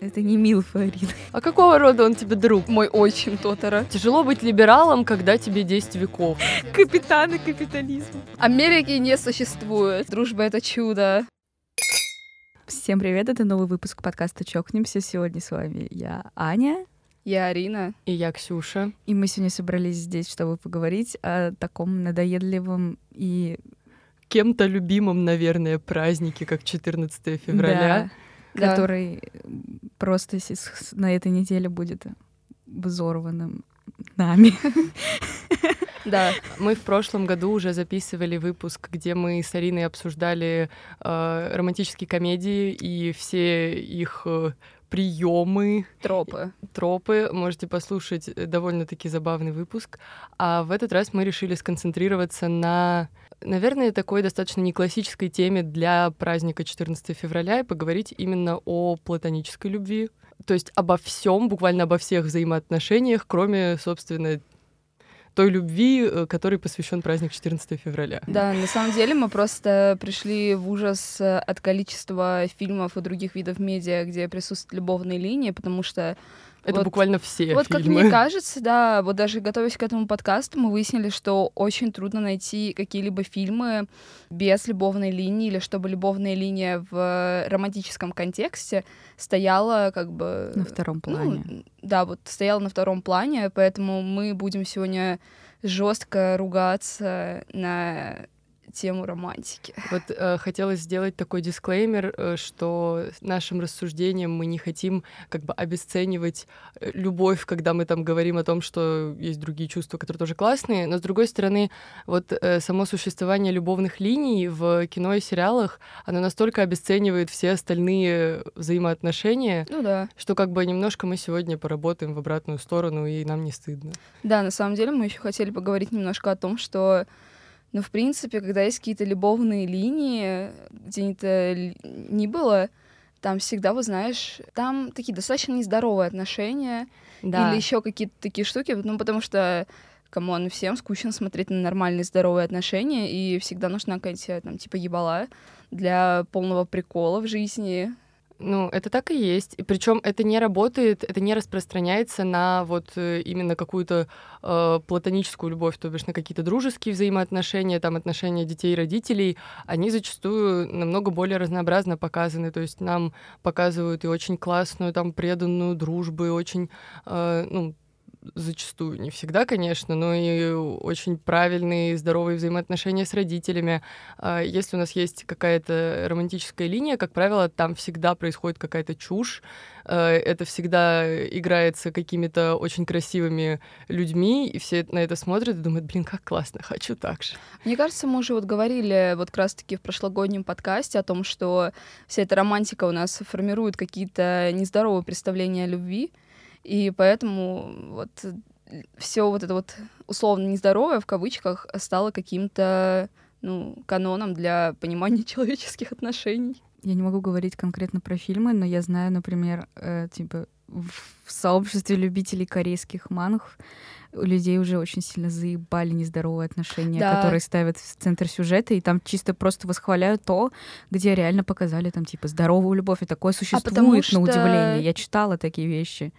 Это не Милфа, Арина. А какого рода он тебе друг? Мой отчим Тотара. Тяжело быть либералом, когда тебе 10 веков. Капитаны капитализма. Америки не существует. Дружба — это чудо. Всем привет, это новый выпуск подкаста «Чокнемся». Сегодня с вами я, Аня. Я Арина. И я Ксюша. И мы сегодня собрались здесь, чтобы поговорить о таком надоедливом и... Кем-то любимом, наверное, празднике, как 14 февраля. Да, который просто на этой неделе будет взорванным нами. Да. Мы в прошлом году уже записывали выпуск, где мы с Ариной обсуждали э, романтические комедии и все их э, приемы. Тропы. Тропы. Можете послушать э, довольно-таки забавный выпуск. А в этот раз мы решили сконцентрироваться на, наверное, такой достаточно не классической теме для праздника 14 февраля и поговорить именно о платонической любви. То есть обо всем, буквально обо всех взаимоотношениях, кроме, собственно, той любви, э, которой посвящен праздник 14 февраля. Да, на самом деле мы просто пришли в ужас э, от количества фильмов и других видов медиа, где присутствуют любовные линии, потому что это вот, буквально все Вот фильмы. как мне кажется, да, вот даже готовясь к этому подкасту, мы выяснили, что очень трудно найти какие-либо фильмы без любовной линии, или чтобы любовная линия в романтическом контексте стояла как бы... На втором плане. Ну, да, вот стояла на втором плане, поэтому мы будем сегодня жестко ругаться на тему романтики. Вот э, хотелось сделать такой дисклеймер, э, что нашим рассуждением мы не хотим как бы обесценивать э, любовь, когда мы там говорим о том, что есть другие чувства, которые тоже классные, но с другой стороны, вот э, само существование любовных линий в кино и сериалах, оно настолько обесценивает все остальные взаимоотношения, ну, да. что как бы немножко мы сегодня поработаем в обратную сторону, и нам не стыдно. Да, на самом деле мы еще хотели поговорить немножко о том, что но, в принципе, когда есть какие-то любовные линии, где это ни было, там всегда, вот знаешь, там такие достаточно нездоровые отношения да. или еще какие-то такие штуки, ну, потому что come on, всем скучно смотреть на нормальные здоровые отношения, и всегда нужна какая-то, там, типа, ебала для полного прикола в жизни, ну, это так и есть. И причем это не работает, это не распространяется на вот э, именно какую-то э, платоническую любовь, то бишь на какие-то дружеские взаимоотношения, там отношения детей и родителей. Они зачастую намного более разнообразно показаны. То есть нам показывают и очень классную, там, преданную дружбу, и очень, э, ну, зачастую, не всегда, конечно, но и очень правильные, здоровые взаимоотношения с родителями. А если у нас есть какая-то романтическая линия, как правило, там всегда происходит какая-то чушь, э, это всегда играется какими-то очень красивыми людьми, и все на это смотрят и думают, блин, как классно, хочу так же. Мне кажется, мы уже вот говорили вот как раз-таки в прошлогоднем подкасте о том, что вся эта романтика у нас формирует какие-то нездоровые представления о любви, и поэтому вот все вот это вот условно нездоровое в кавычках стало каким-то ну, каноном для понимания человеческих отношений. Я не могу говорить конкретно про фильмы, но я знаю, например, э, типа в сообществе любителей корейских манг у людей уже очень сильно заебали нездоровые отношения, да. которые ставят в центр сюжета, и там чисто просто восхваляют то, где реально показали там типа здоровую любовь, и такое а существует, а что... на удивление. Я читала такие вещи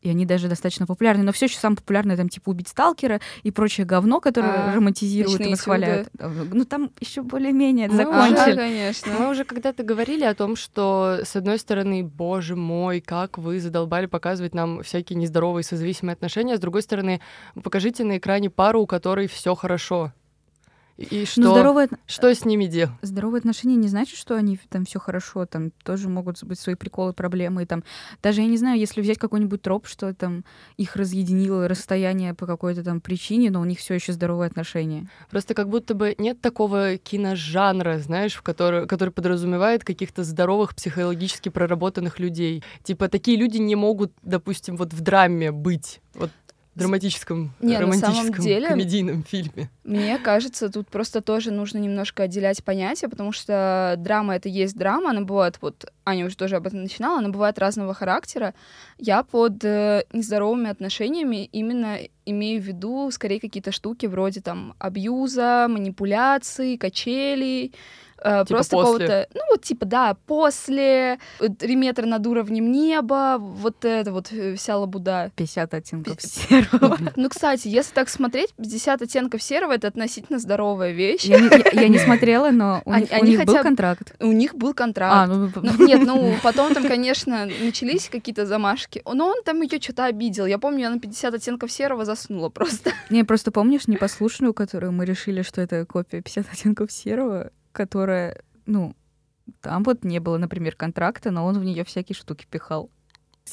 и они даже достаточно популярны, но все еще самое популярное там типа убить сталкера и прочее говно, которое а, романтизируют и восхваляют. Чудо. Ну там еще более-менее закончили. Да, конечно. Мы уже когда-то говорили о том, что с одной стороны, боже мой, как вы задолбали показывать нам всякие нездоровые созависимые отношения, с другой стороны, покажите на экране пару, у которой все хорошо. И что, здоровые... что с ними делать? Здоровые отношения не значит, что они там все хорошо, там тоже могут быть свои приколы, проблемы. И, там, даже, я не знаю, если взять какой-нибудь троп, что там их разъединило расстояние по какой-то там причине, но у них все еще здоровые отношения. Просто как будто бы нет такого киножанра, знаешь, в который, который подразумевает каких-то здоровых психологически проработанных людей. Типа такие люди не могут, допустим, вот в драме быть. Вот драматическом, Не, романтическом, деле, комедийном фильме. Мне кажется, тут просто тоже нужно немножко отделять понятия, потому что драма — это есть драма, она бывает, вот Аня уже тоже об этом начинала, она бывает разного характера. Я под э, нездоровыми отношениями именно имею в виду скорее какие-то штуки вроде там абьюза, манипуляций, качелей, Э, Типа просто какого-то, ну вот типа, да, после, три метра над уровнем неба, вот это вот э, вся лабуда. 50 оттенков серого. Ну, кстати, если так смотреть, 50 оттенков серого — это относительно здоровая вещь. Я не, я- я не смотрела, но у Они- них, у они них был хотя контракт. У них был контракт. А, ну, Ну, нет, ну потом там, конечно, начались какие-то замашки. Но он там ее что-то обидел. Я помню, я на 50 оттенков серого заснула просто. Не, просто помнишь непослушную, которую мы решили, что это копия 50 оттенков серого, которая, ну, там вот не было, например, контракта, но он в нее всякие штуки пихал.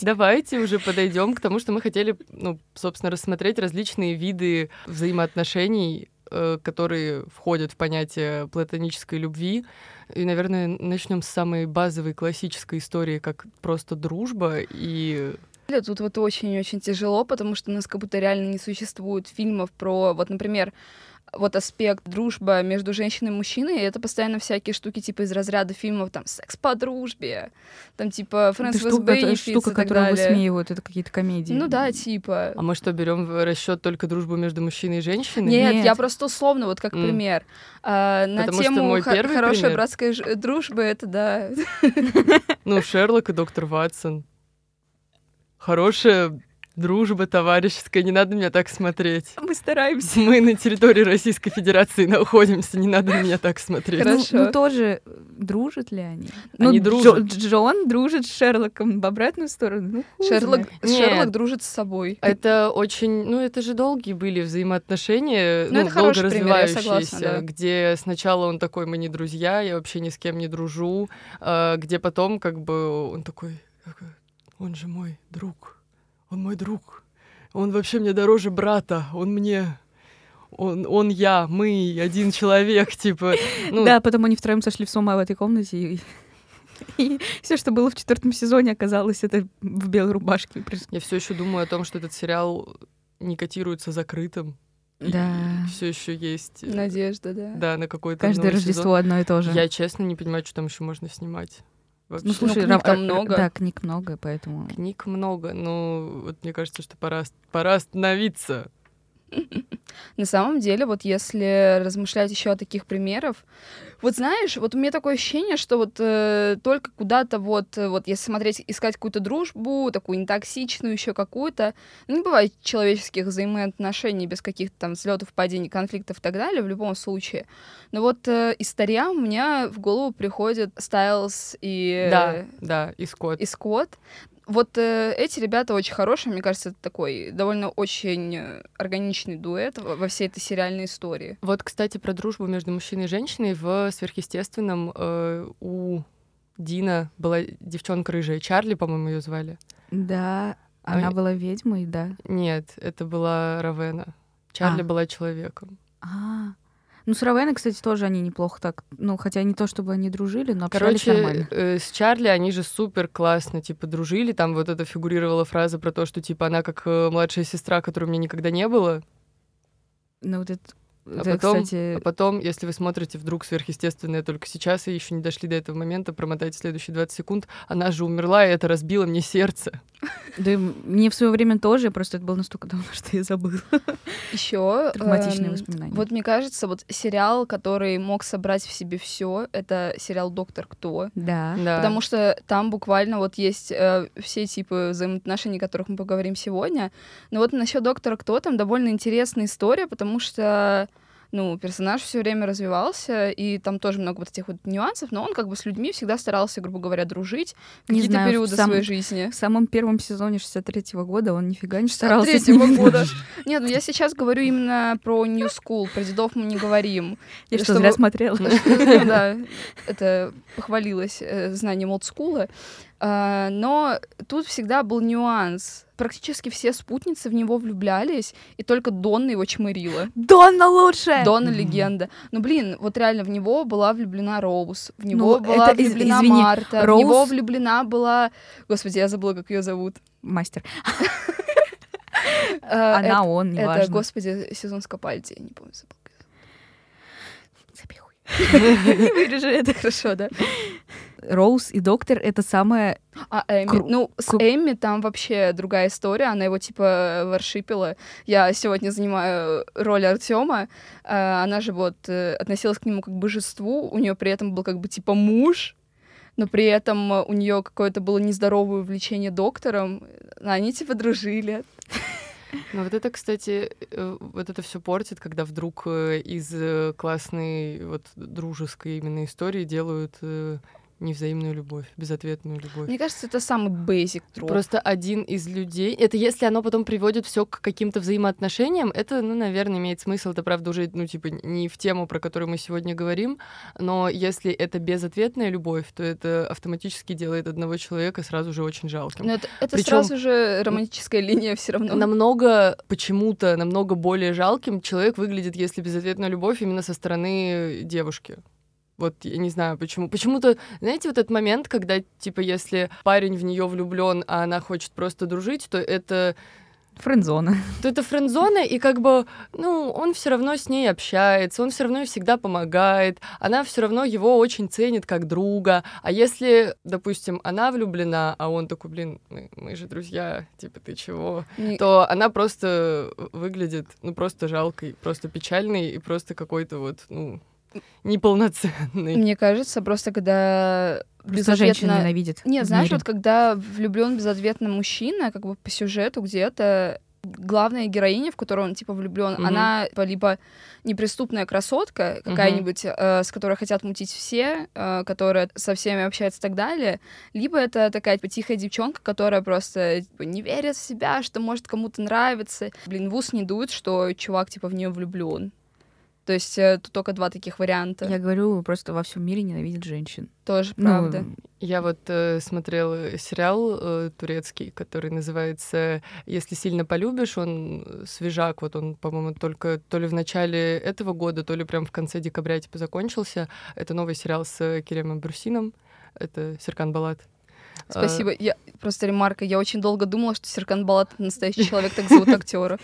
Давайте уже подойдем к тому, что мы хотели, ну, собственно, рассмотреть различные виды взаимоотношений, э, которые входят в понятие платонической любви. И, наверное, начнем с самой базовой классической истории, как просто дружба и Тут вот очень-очень тяжело, потому что у нас как будто реально не существует фильмов про, вот, например, вот аспект дружба между женщиной и мужчиной, это постоянно всякие штуки типа из разряда фильмов, там, секс по дружбе, там, типа, Это Friends with штука, это Benefits штука, которую далее. высмеивают, это какие-то комедии. Ну да, типа. А мы что, берем в расчет только дружбу между мужчиной и женщиной? Нет, Нет. я просто условно, вот как М. пример. А, на Потому что тему мой хо- первый хорошей пример- братской ж- дружбы, это да. Ну, Шерлок и доктор Ватсон. Хорошая дружба товарищеская, не надо меня так смотреть. Мы стараемся. Мы на территории Российской Федерации находимся, не надо на меня так смотреть. Хорошо. Ну, ну, тоже э, дружат ли они? Они ну, дружат. Джо- Джон дружит с Шерлоком в обратную сторону. Ну, Шерлок. Нет. Шерлок дружит с собой. Это очень, ну это же долгие были взаимоотношения, Ну, ну, это долго пример, я развивающиеся, согласна, да. где сначала он такой, мы не друзья, я вообще ни с кем не дружу, а, где потом как бы он такой, такой, он же мой друг, он мой друг, он вообще мне дороже брата, он мне, он, он я, мы, один человек, типа, ну, Да, потом они втроем сошли в с ума в этой комнате. И, и все, что было в четвертом сезоне, оказалось это в белой рубашке. я все еще думаю о том, что этот сериал не котируется закрытым. Да. Все еще есть, э, Надежда, да. да, на какой-то Каждое Рождество сезон. одно и то же. Я честно не понимаю, что там еще можно снимать. Вообще. Ну, слушай, книг рав- там много. Да, книг много, поэтому... Книг много, но вот мне кажется, что пора, пора остановиться. На самом деле, вот если размышлять еще о таких примерах, вот знаешь, вот у меня такое ощущение, что вот э, только куда-то вот, э, вот если смотреть, искать какую-то дружбу, такую нетоксичную еще какую-то, ну, не бывает человеческих взаимоотношений без каких-то там взлетов, падений, конфликтов и так далее в любом случае. Но вот э, из старья у меня в голову приходят Стайлз и, Да, да, и Скотт. и Скотт. Вот э, эти ребята очень хорошие, мне кажется, это такой довольно очень э, органичный дуэт во всей этой сериальной истории. Вот, кстати, про дружбу между мужчиной и женщиной в сверхъестественном э, у Дина была девчонка рыжая. Чарли, по-моему, ее звали. Да, она Ой. была ведьмой, да. Нет, это была Равена. Чарли А. была человеком. А, ну, с Равеной, кстати, тоже они неплохо так... Ну, хотя не то, чтобы они дружили, но общались Короче, нормально. э, с Чарли они же супер классно, типа, дружили. Там вот это фигурировала фраза про то, что, типа, она как э, младшая сестра, которой у меня никогда не было. Ну, вот это... А это, потом, кстати, а потом, если вы смотрите вдруг сверхъестественное только сейчас и еще не дошли до этого момента, промотайте следующие 20 секунд, она же умерла, и это разбило мне сердце. да и мне в свое время тоже, просто это было настолько давно, что я забыла. Еще Травматичные воспоминания. Вот мне кажется, вот сериал, который мог собрать в себе все, это сериал Доктор Кто. Да. Да. Потому что там буквально вот есть э, все типы взаимоотношений, о которых мы поговорим сегодня. Но вот насчет доктора Кто там довольно интересная история, потому что ну, персонаж все время развивался, и там тоже много вот этих вот нюансов, но он как бы с людьми всегда старался, грубо говоря, дружить Не какие-то знаю, периоды сам- своей жизни. В самом первом сезоне 63-го года он нифига не старался. с третьего ними года. дружить. Нет, ну я сейчас говорю именно про New School, про дедов мы не говорим. Я что, зря смотрела? Ну да, это похвалилось э, знанием олдскула. А, Но тут всегда был нюанс. Практически все спутницы в него влюблялись, и только Донна его чмырила. Донна лучше! Донна легенда. Ну, блин, вот реально в него была влюблена Роуз, в него Ну, была это, из- влюблена извини, Марта, в Роуз- него влюблена была... Господи, я забыла, как ее зовут. Мастер. А, Она, он, неважно. это, господи, сезон Скопальди, я не помню, забыла. Забей хуй. Не вырежи это. Хорошо, да. Роуз и Доктор — это самое... А Эми? Кру... Ну, с Кру... Эми там вообще другая история. Она его, типа, воршипила. Я сегодня занимаю роль Артема. А, она же вот э, относилась к нему как к божеству. У нее при этом был как бы, типа, муж, но при этом у нее какое-то было нездоровое увлечение доктором. Они, типа, дружили. Ну вот это, кстати, э, вот это все портит, когда вдруг э, из э, классной вот дружеской именно истории делают невзаимную любовь, безответную любовь. Мне кажется, это самый basic троп. Просто один из людей. Это если оно потом приводит все к каким-то взаимоотношениям, это, ну, наверное, имеет смысл. Это, правда, уже, ну, типа, не в тему, про которую мы сегодня говорим. Но если это безответная любовь, то это автоматически делает одного человека сразу же очень жалким. Но это, это Причем сразу же романтическая линия все равно. Намного, почему-то, намного более жалким человек выглядит, если безответная любовь именно со стороны девушки. Вот я не знаю почему. Почему-то, знаете, вот этот момент, когда, типа, если парень в нее влюблен, а она хочет просто дружить, то это Френдзона. То это френдзона, и как бы, ну, он все равно с ней общается, он все равно ей всегда помогает, она все равно его очень ценит как друга. А если, допустим, она влюблена, а он такой, блин, мы, мы же друзья, типа, ты чего? Не... То она просто выглядит, ну, просто жалкой, просто печальной и просто какой-то вот, ну, неполноценный. Мне кажется, просто когда безответно... женщина ненавидит. Нет, знаешь, вот когда влюблен безответно мужчина, как бы по сюжету где-то главная героиня, в которую он типа влюблен, mm-hmm. она либо неприступная красотка какая-нибудь, mm-hmm. э, с которой хотят мутить все, э, которая со всеми общается и так далее, либо это такая типа тихая девчонка, которая просто типа, не верит в себя, что может кому-то нравиться. Блин, в ус не дует, что чувак типа в нее влюблен. То есть э, тут только два таких варианта. Я говорю, просто во всем мире ненавидят женщин. Тоже ну, правда. Ну, я вот э, смотрела сериал э, турецкий, который называется «Если сильно полюбишь». Он свежак, вот он, по-моему, только то ли в начале этого года, то ли прям в конце декабря типа закончился. Это новый сериал с Керемом Брусином. Это Серкан Балат. Спасибо. А... Я просто ремарка. Я очень долго думала, что Серкан Балат настоящий человек, так зовут актера.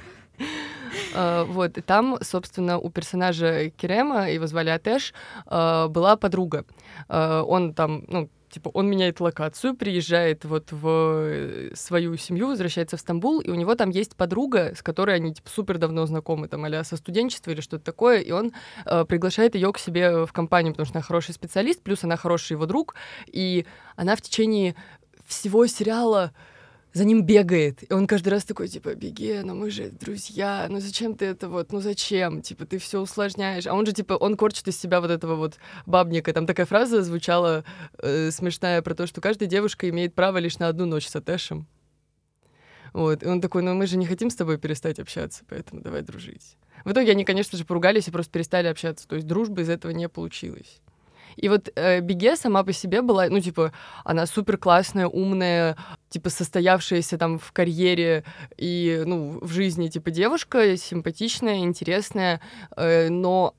Uh, вот, и там, собственно, у персонажа Керема, его звали Атеш, uh, была подруга. Uh, он там, ну, типа, он меняет локацию, приезжает вот в свою семью, возвращается в Стамбул, и у него там есть подруга, с которой они, типа, супер давно знакомы, там, а со студенчества или что-то такое, и он э, приглашает ее к себе в компанию, потому что она хороший специалист, плюс она хороший его друг, и она в течение всего сериала за ним бегает. И он каждый раз такой, типа, беги, но мы же друзья, ну зачем ты это вот, ну зачем? Типа, ты все усложняешь. А он же, типа, он корчит из себя вот этого вот бабника. Там такая фраза звучала э, смешная про то, что каждая девушка имеет право лишь на одну ночь с Атэшем. Вот. И он такой, ну мы же не хотим с тобой перестать общаться, поэтому давай дружить. В итоге они, конечно же, поругались и просто перестали общаться. То есть дружбы из этого не получилось. И вот э, Беге сама по себе была, ну, типа, она супер классная, умная, типа, состоявшаяся там в карьере и, ну, в жизни, типа, девушка, симпатичная, интересная, э, но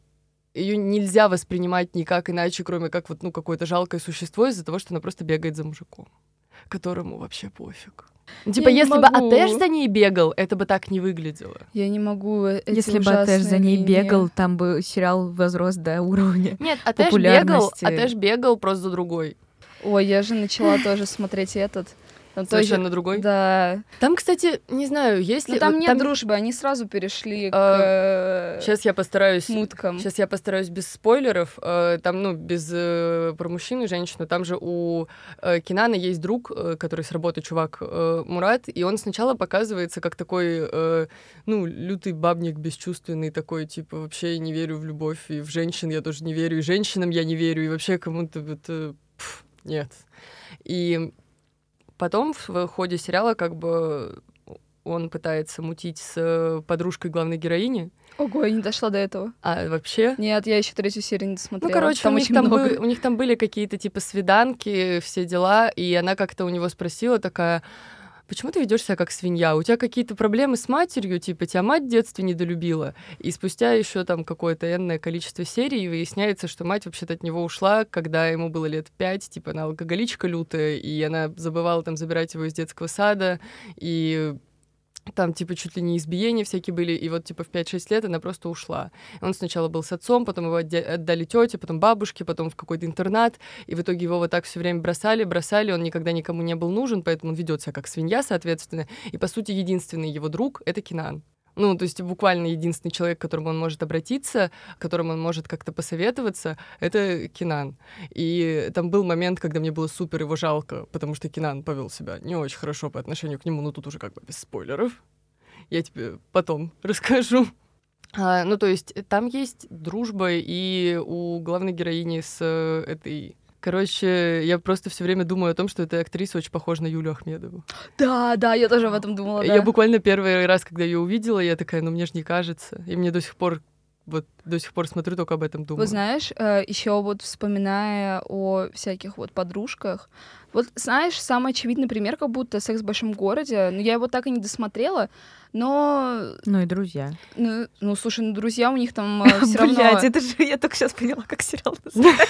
ее нельзя воспринимать никак иначе, кроме как вот, ну, какое-то жалкое существо из-за того, что она просто бегает за мужиком, которому вообще пофиг. Типа, я если бы Атэш за ней бегал, это бы так не выглядело. Я не могу. Если бы Атэш за ней линии. бегал, там бы сериал возрос до уровня. Нет, Атэш бегал, Атэш бегал просто за другой. Ой, я же начала тоже смотреть этот. Там Совершенно тоже, другой? Да. Там, кстати, не знаю, есть ли... Но там нет там... дружбы, они сразу перешли а, к... Сейчас я постараюсь... Муткам. Сейчас я постараюсь без спойлеров. А, там, ну, без... Э, про мужчину и женщину. Там же у э, Кинана есть друг, э, который с работы чувак Мурат, и он сначала показывается как такой, ну, лютый бабник, бесчувственный такой, типа, вообще я не верю в любовь, и в женщин я тоже не верю, и женщинам я не верю, и вообще кому-то это... Нет. И Потом в ходе сериала как бы он пытается мутить с подружкой главной героини. Ого, я не дошла до этого. А вообще? Нет, я еще третью серию не смотрела. Ну, короче, там у, них там был, у них там были какие-то типа свиданки, все дела, и она как-то у него спросила такая, почему ты ведешь себя как свинья? У тебя какие-то проблемы с матерью, типа, тебя мать в детстве недолюбила. И спустя еще там какое-то энное количество серий выясняется, что мать вообще-то от него ушла, когда ему было лет пять, типа, она алкоголичка лютая, и она забывала там забирать его из детского сада, и там, типа, чуть ли не избиения всякие были, и вот, типа, в 5-6 лет она просто ушла. Он сначала был с отцом, потом его отдали тете, потом бабушке, потом в какой-то интернат, и в итоге его вот так все время бросали, бросали, он никогда никому не был нужен, поэтому он ведет себя как свинья, соответственно, и, по сути, единственный его друг — это Кинан. Ну, то есть буквально единственный человек, к которому он может обратиться, к которому он может как-то посоветоваться, это Кинан. И там был момент, когда мне было супер его жалко, потому что Кинан повел себя не очень хорошо по отношению к нему, но тут уже как бы без спойлеров. Я тебе потом расскажу. А, ну, то есть там есть дружба и у главной героини с э, этой Короче, я просто все время думаю о том, что эта актриса очень похожа на Юлю Ахмедову. Да, да, я тоже об этом думала. Да. Я буквально первый раз, когда ее увидела, я такая, ну мне же не кажется. И мне до сих пор вот до сих пор смотрю, только об этом думаю. Вы знаешь, э, еще вот вспоминая о всяких вот подружках, вот знаешь, самый очевидный пример, как будто секс в большом городе, но ну, я его так и не досмотрела, но... Ну и друзья. Ну, ну слушай, ну друзья у них там э, все равно... Блядь, это же я только сейчас поняла, как сериал называется.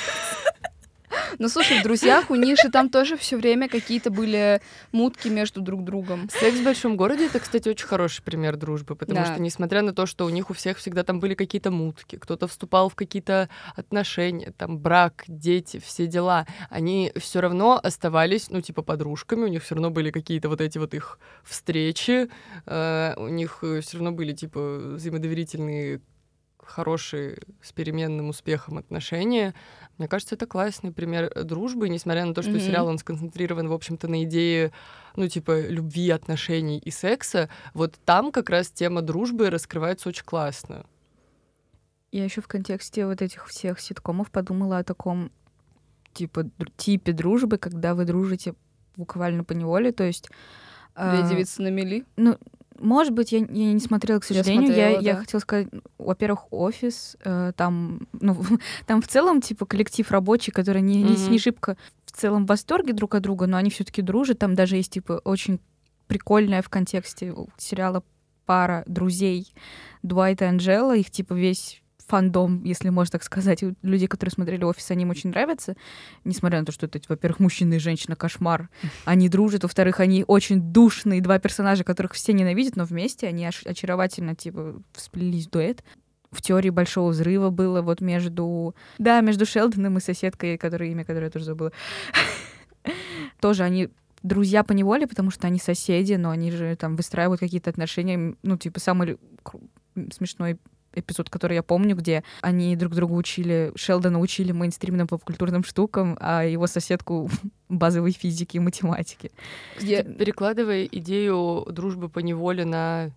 Ну, слушай, в «Друзьях» у же там тоже все время какие-то были мутки между друг другом. «Секс в большом городе» — это, кстати, очень хороший пример дружбы, потому да. что, несмотря на то, что у них у всех всегда там были какие-то мутки, кто-то вступал в какие-то отношения, там, брак, дети, все дела, они все равно оставались, ну, типа, подружками, у них все равно были какие-то вот эти вот их встречи, э, у них все равно были, типа, взаимодоверительные хорошие с переменным успехом отношения. Мне кажется, это классный пример э, дружбы, несмотря на то, что mm-hmm. сериал он сконцентрирован, в общем-то, на идее, ну, типа, любви, отношений и секса. Вот там как раз тема дружбы раскрывается очень классно. Я еще в контексте вот этих всех ситкомов подумала о таком типа типе дружбы, когда вы дружите буквально по неволе, то есть Две а, девицы на мели? Ну, может быть, я, я не смотрела, к сожалению. Я, смотрела, я, да. я хотела сказать, во-первых, офис, э, там, ну, там в целом, типа, коллектив рабочий, который не, не, mm-hmm. не шибко в целом в восторге друг от друга, но они все-таки дружат. Там даже есть, типа, очень прикольная в контексте сериала пара друзей Дуайта и Анджела. Их, типа, весь фандом, если можно так сказать. Людей, которые смотрели «Офис», они им очень нравятся, несмотря на то, что это, во-первых, мужчина и женщина кошмар. Они дружат, во-вторых, они очень душные два персонажа, которых все ненавидят, но вместе они очаровательно, типа, всплелись в дуэт в теории большого взрыва было вот между... Да, между Шелдоном и соседкой, которое имя, которое я тоже забыла. Тоже они друзья по неволе, потому что они соседи, но они же там выстраивают какие-то отношения. Ну, типа, самый смешной эпизод, который я помню, где они друг друга учили, Шелдона учили мейнстримным попкультурным штукам, а его соседку базовой физики и математики. Я... Перекладывая идею дружбы по неволе на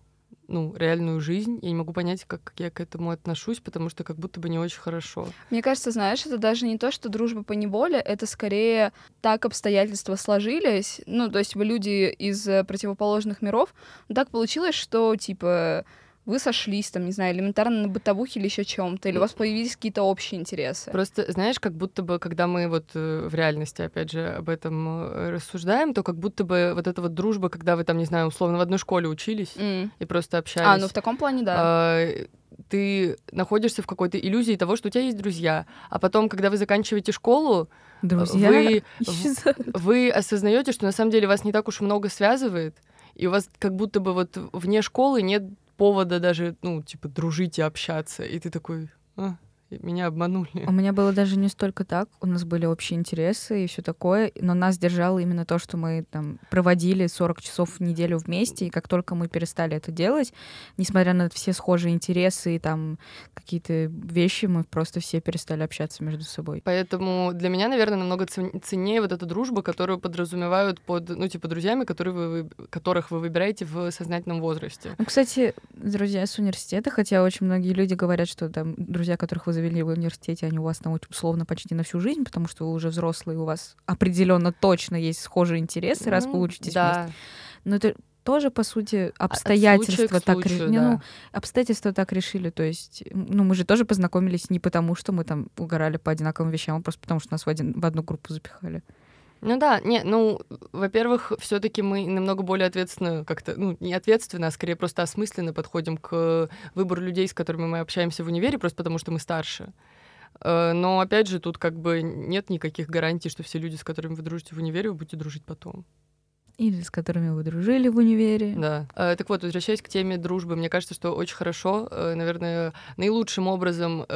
ну, реальную жизнь. Я не могу понять, как я к этому отношусь, потому что как будто бы не очень хорошо. Мне кажется, знаешь, это даже не то, что дружба по неволе, это скорее так обстоятельства сложились. Ну, то есть вы люди из противоположных миров. Но так получилось, что, типа, вы сошлись, там, не знаю, элементарно на бытовухе или еще чем-то, или у вас появились какие-то общие интересы. Просто, знаешь, как будто бы, когда мы вот э, в реальности, опять же, об этом э, рассуждаем, то как будто бы вот эта вот дружба, когда вы там, не знаю, условно в одной школе учились mm. и просто общались. А, ну в таком плане, да. Э, ты находишься в какой-то иллюзии того, что у тебя есть друзья, а потом, когда вы заканчиваете школу, друзья вы, вы осознаете, что на самом деле вас не так уж много связывает, и у вас как будто бы вот вне школы нет повода даже, ну, типа, дружить и общаться. И ты такой, а, меня обманули. У меня было даже не столько так, у нас были общие интересы и все такое, но нас держало именно то, что мы там проводили 40 часов в неделю вместе, и как только мы перестали это делать, несмотря на все схожие интересы и там какие-то вещи, мы просто все перестали общаться между собой. Поэтому для меня, наверное, намного ценнее вот эта дружба, которую подразумевают под, ну, типа, друзьями, которые вы, которых вы выбираете в сознательном возрасте. Ну, кстати, друзья с университета, хотя очень многие люди говорят, что там друзья, которых вы завели в университете, они у вас там условно почти на всю жизнь, потому что вы уже взрослые, у вас определенно точно есть схожие интересы, раз вы учитесь да. вместе. Но это тоже, по сути, обстоятельства так случаю, да. ну, обстоятельства так решили. То есть, ну, мы же тоже познакомились не потому, что мы там угорали по одинаковым вещам, а просто потому, что нас в, один, в одну группу запихали. Ну да, не, ну, во-первых, все-таки мы намного более ответственно, как-то, ну, не ответственно, а скорее просто осмысленно подходим к выбору людей, с которыми мы общаемся в универе, просто потому что мы старше. Э, но опять же, тут как бы нет никаких гарантий, что все люди, с которыми вы дружите в универе, вы будете дружить потом. Или с которыми вы дружили в универе. Да. Э, так вот, возвращаясь к теме дружбы, мне кажется, что очень хорошо, э, наверное, наилучшим образом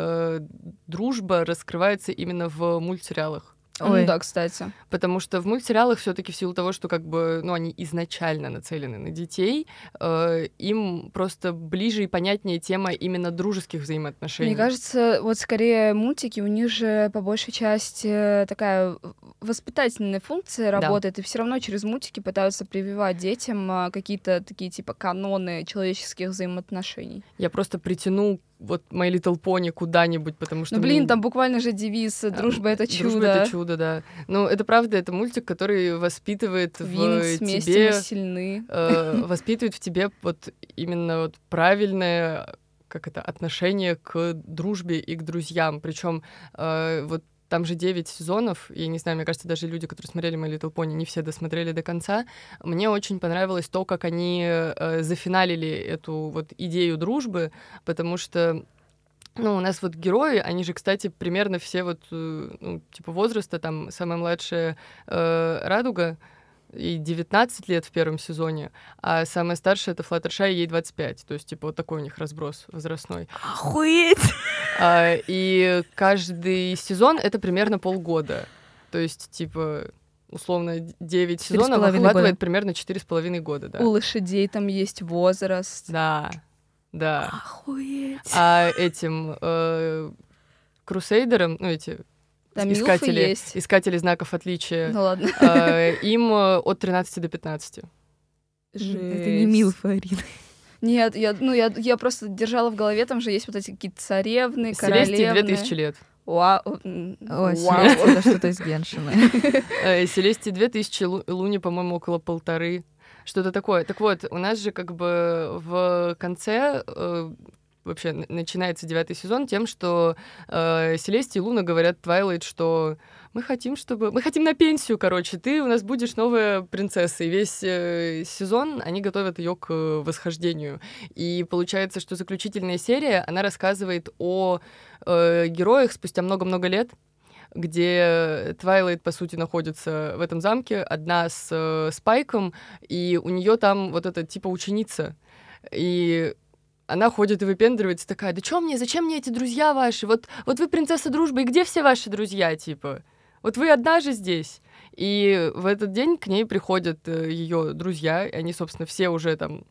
дружба раскрывается именно в мультсериалах. Ой. Ну да, кстати. Потому что в мультсериалах все-таки в силу того, что как бы, ну, они изначально нацелены на детей, э, им просто ближе и понятнее тема именно дружеских взаимоотношений. Мне кажется, вот скорее мультики, у них же по большей части такая воспитательная функция работает, да. и все равно через мультики пытаются прививать детям а, какие-то такие типа каноны человеческих взаимоотношений. Я просто притяну вот My Little Pony куда-нибудь, потому что... Ну, блин, там буквально же девиз «Дружба — это чудо». «Дружба — это чудо», да. Ну, это правда, это мультик, который воспитывает Винкс, в тебе... мы сильны. Э, воспитывает в тебе вот именно вот правильное как это, отношение к дружбе и к друзьям. Причем э, вот там же 9 сезонов, и не знаю, мне кажется, даже люди, которые смотрели My Little Pony, не все досмотрели до конца. Мне очень понравилось то, как они э, зафиналили эту вот идею дружбы, потому что ну, у нас вот герои, они же, кстати, примерно все вот, э, ну, типа возраста, там, самая младшая э, Радуга, и 19 лет в первом сезоне, а самая старшая — это Флаттершай, ей 25. То есть, типа, вот такой у них разброс возрастной. Охуеть! А, и каждый сезон — это примерно полгода. То есть, типа, условно, 9 сезонов охватывает года. примерно 4,5 года, да. У лошадей там есть возраст. Да, да. Охуеть! А этим э, крусейдерам, ну, эти там искатели, есть. искатели знаков отличия. Ну ладно. Э, им э, от 13 до 15. Жесть. Это не Милфа, Арина. Нет, я, ну, я, я просто держала в голове, там же есть вот эти какие-то царевны, королевны. Селестии 2000 лет. Вау. О, Селестия, это что-то из Геншина. Э, Селестии 2000, Луни, по-моему, около полторы. Что-то такое. Так вот, у нас же как бы в конце вообще начинается девятый сезон тем, что э, Селести и Луна говорят Твайлайт, что мы хотим, чтобы... Мы хотим на пенсию, короче. Ты у нас будешь новая принцесса. И весь э, сезон они готовят ее к э, восхождению. И получается, что заключительная серия, она рассказывает о э, героях спустя много-много лет, где Твайлайт, по сути, находится в этом замке, одна с э, Спайком, и у нее там вот эта типа ученица. И она ходит и выпендривается такая, да что мне, зачем мне эти друзья ваши? Вот, вот вы принцесса дружбы, и где все ваши друзья, типа? Вот вы одна же здесь. И в этот день к ней приходят э, ее друзья, и они, собственно, все уже там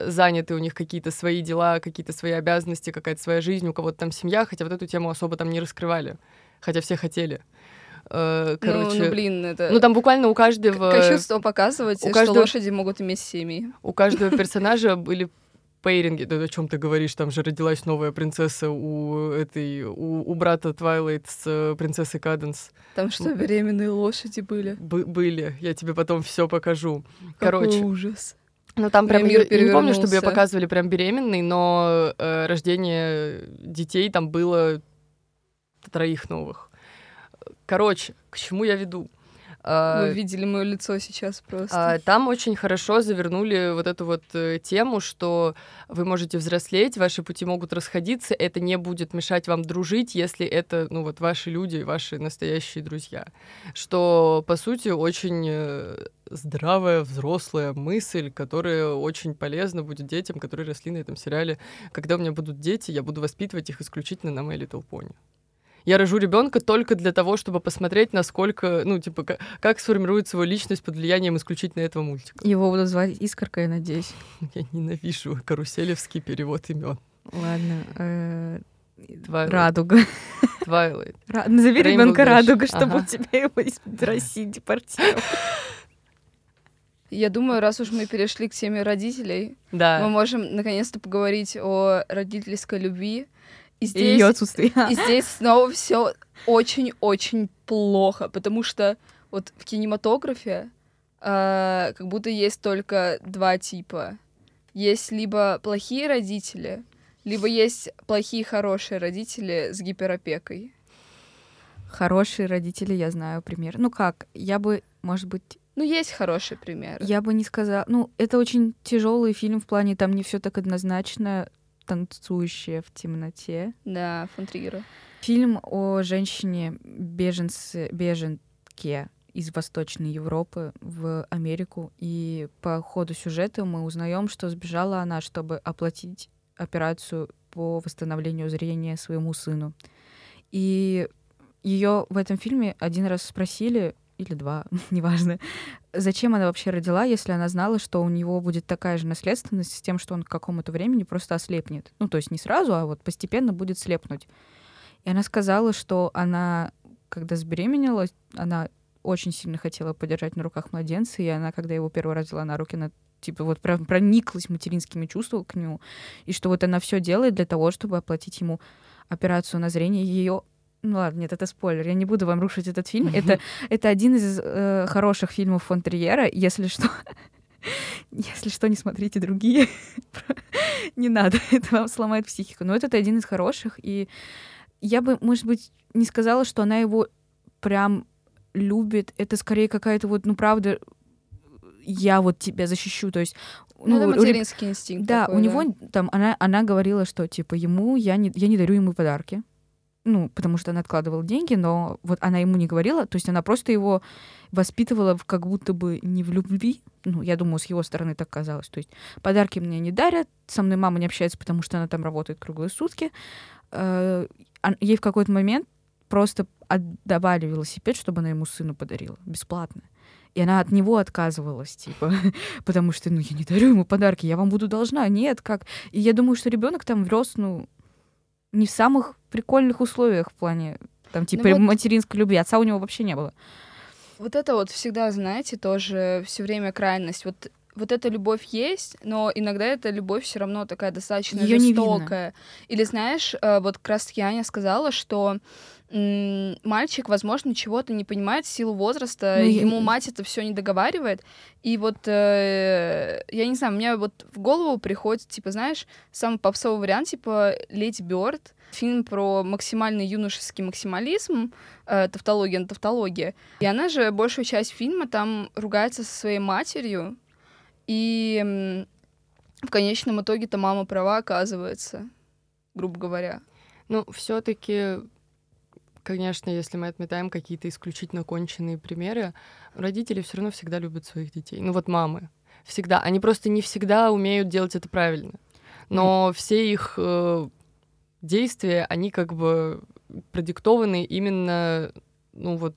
заняты, у них какие-то свои дела, какие-то свои обязанности, какая-то своя жизнь, у кого-то там семья, хотя вот эту тему особо там не раскрывали, хотя все хотели. Э, короче, ну, ну, блин, это... Ну, там буквально у каждого... Кощунство показывать, у что каждого... лошади могут иметь семьи. У каждого персонажа были пейринге, да о чем ты говоришь, там же родилась новая принцесса у этой, у, у брата Твайлайт с э, принцессой Каденс. Там что, беременные лошади были? Б- были, я тебе потом все покажу. Какой Короче. ужас. Ну там прям, я, я не помню, чтобы ее показывали прям беременной, но э, рождение детей там было троих новых. Короче, к чему я веду? Вы а, видели мое лицо сейчас просто. А, там очень хорошо завернули вот эту вот э, тему, что вы можете взрослеть, ваши пути могут расходиться, это не будет мешать вам дружить, если это, ну вот, ваши люди, ваши настоящие друзья. Что, по сути, очень э, здравая взрослая мысль, которая очень полезна будет детям, которые росли на этом сериале. Когда у меня будут дети, я буду воспитывать их исключительно на My Little Pony я рожу ребенка только для того, чтобы посмотреть, насколько, ну, типа, как, как сформирует свою личность под влиянием исключительно этого мультика. Его будут звать Искорка, я надеюсь. Я ненавижу каруселевский перевод имен. Ладно. Э, Радуга. Твайлайт. Назови ребенка Радуга, чтобы у тебя его из России депортировали. Я думаю, раз уж мы перешли к теме родителей, да. мы можем наконец-то поговорить о родительской любви. И здесь, ее отсутствие. И здесь снова все очень-очень плохо, потому что вот в кинематографе э, как будто есть только два типа. Есть либо плохие родители, либо есть плохие хорошие родители с гиперопекой. Хорошие родители, я знаю пример. Ну как, я бы, может быть, ну, есть хороший пример. Я бы не сказала. Ну, это очень тяжелый фильм в плане, там не все так однозначно танцующая в темноте. Да, фон Фильм о женщине беженце, беженке из Восточной Европы в Америку. И по ходу сюжета мы узнаем, что сбежала она, чтобы оплатить операцию по восстановлению зрения своему сыну. И ее в этом фильме один раз спросили, или два, неважно, зачем она вообще родила, если она знала, что у него будет такая же наследственность с тем, что он к какому-то времени просто ослепнет. Ну, то есть не сразу, а вот постепенно будет слепнуть. И она сказала, что она, когда забеременела, она очень сильно хотела подержать на руках младенца, и она, когда его первый раз взяла на руки, она типа вот прям прониклась материнскими чувствами к нему, и что вот она все делает для того, чтобы оплатить ему операцию на зрение. Ее ну ладно, нет, это спойлер. Я не буду вам рушить этот фильм. Это, это один из э, хороших фильмов фон Триера. Если что, если что, не смотрите другие. не надо, это вам сломает психику. Но этот один из хороших. И я бы, может быть, не сказала, что она его прям любит. Это скорее какая-то вот, ну, правда, я вот тебя защищу. То есть ну, ну это материнский инстинкт. Да, такой, у него там она, она говорила, что типа ему я не, я не дарю ему подарки ну, потому что она откладывала деньги, но вот она ему не говорила, то есть она просто его воспитывала как будто бы не в любви, ну, я думаю, с его стороны так казалось, то есть подарки мне не дарят, со мной мама не общается, потому что она там работает круглые сутки, э, ей в какой-то момент просто отдавали велосипед, чтобы она ему сыну подарила, бесплатно. И она от него отказывалась, типа, потому что, ну, я не дарю ему подарки, я вам буду должна. Нет, как? И я думаю, что ребенок там врос, ну, не в самых прикольных условиях в плане там типа ну, вот... материнской любви. Отца у него вообще не было. Вот это вот всегда, знаете, тоже все время крайность. Вот вот эта любовь есть, но иногда эта любовь все равно такая достаточно Её жестокая. Или знаешь, э, вот как раз Яня сказала, что мальчик, возможно, чего-то не понимает в силу возраста, ну, ему я... мать это все не договаривает. И вот, э, я не знаю, мне вот в голову приходит, типа, знаешь, самый попсовый вариант, типа, Леди Бёрд, фильм про максимальный юношеский максимализм, э, тавтология на тавтология. И она же большую часть фильма там ругается со своей матерью, и э, в конечном итоге-то мама права оказывается, грубо говоря. Ну, все-таки Конечно, если мы отметаем какие-то исключительно конченые примеры, родители все равно всегда любят своих детей. Ну вот мамы. Всегда. Они просто не всегда умеют делать это правильно. Но mm. все их э, действия, они как бы продиктованы именно, ну вот,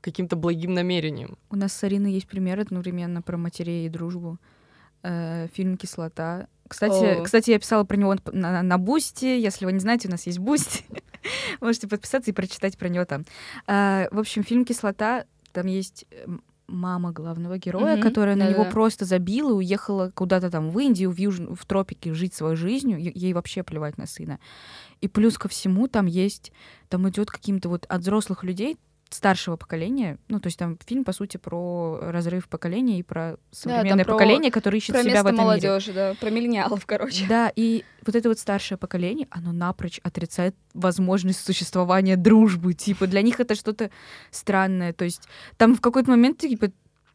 каким-то благим намерением. У нас с Ариной есть пример одновременно про матерей и дружбу. Э, фильм «Кислота». Кстати, кстати, я писала про него на, на Boosty. Если вы не знаете, у нас есть Boosty. Можете подписаться и прочитать про него там. А, в общем, фильм «Кислота», там есть эм, мама главного героя, mm-hmm. которая да, на него просто забила и уехала куда-то там в Индию, в, юж... в тропики жить своей жизнью. Ей вообще плевать на сына. И плюс ко всему там есть, там идет каким-то вот от взрослых людей старшего поколения. Ну, то есть там фильм, по сути, про разрыв поколения и про современное да, поколение, которое ищет про себя в этом молодежи, мире. да, про миллениалов, короче. Да, и вот это вот старшее поколение, оно напрочь отрицает возможность существования дружбы. Типа, для них это что-то странное. То есть там в какой-то момент, типа,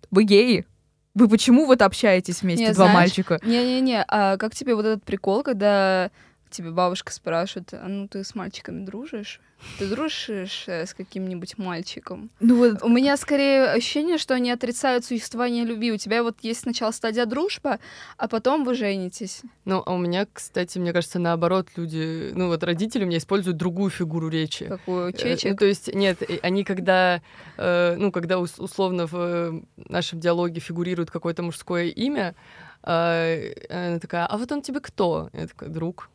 вы геи, вы почему вот общаетесь вместе, не, два знаешь, мальчика? Не-не-не, а как тебе вот этот прикол, когда тебе бабушка спрашивает, а ну ты с мальчиками дружишь? Ты дружишь э, с каким-нибудь мальчиком? Ну вот у меня скорее ощущение, что они отрицают существование любви. У тебя вот есть сначала стадия дружба, а потом вы женитесь. Ну, а у меня, кстати, мне кажется, наоборот, люди, ну вот родители у меня используют другую фигуру речи. Какую? Э, Чечек? Ну, то есть, нет, они когда, э, ну, когда условно в нашем диалоге фигурирует какое-то мужское имя, она такая, а вот он тебе кто? Я такая, друг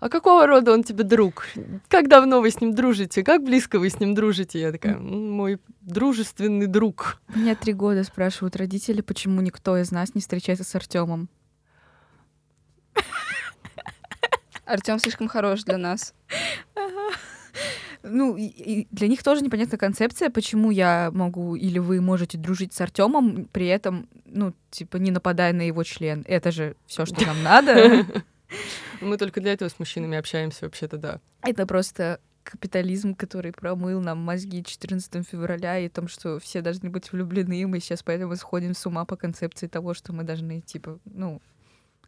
а какого рода он тебе друг? Как давно вы с ним дружите? Как близко вы с ним дружите? Я такая, мой дружественный друг. Меня три года спрашивают родители, почему никто из нас не встречается с Артемом. Артем слишком хорош для нас. Ну, и для них тоже непонятная концепция, почему я могу или вы можете дружить с Артемом, при этом, ну, типа, не нападая на его член. Это же все, что нам надо. Мы только для этого с мужчинами общаемся вообще-то, да. Это просто капитализм, который промыл нам мозги 14 февраля и о том, что все должны быть влюблены, мы сейчас поэтому сходим с ума по концепции того, что мы должны, типа, ну,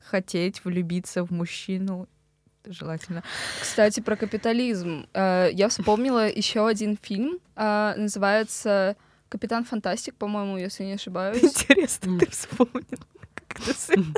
хотеть влюбиться в мужчину желательно. Кстати, про капитализм. Э, я вспомнила еще один фильм, э, называется Капитан Фантастик, по-моему, если не ошибаюсь. Интересно, ты вспомнил, как это связано.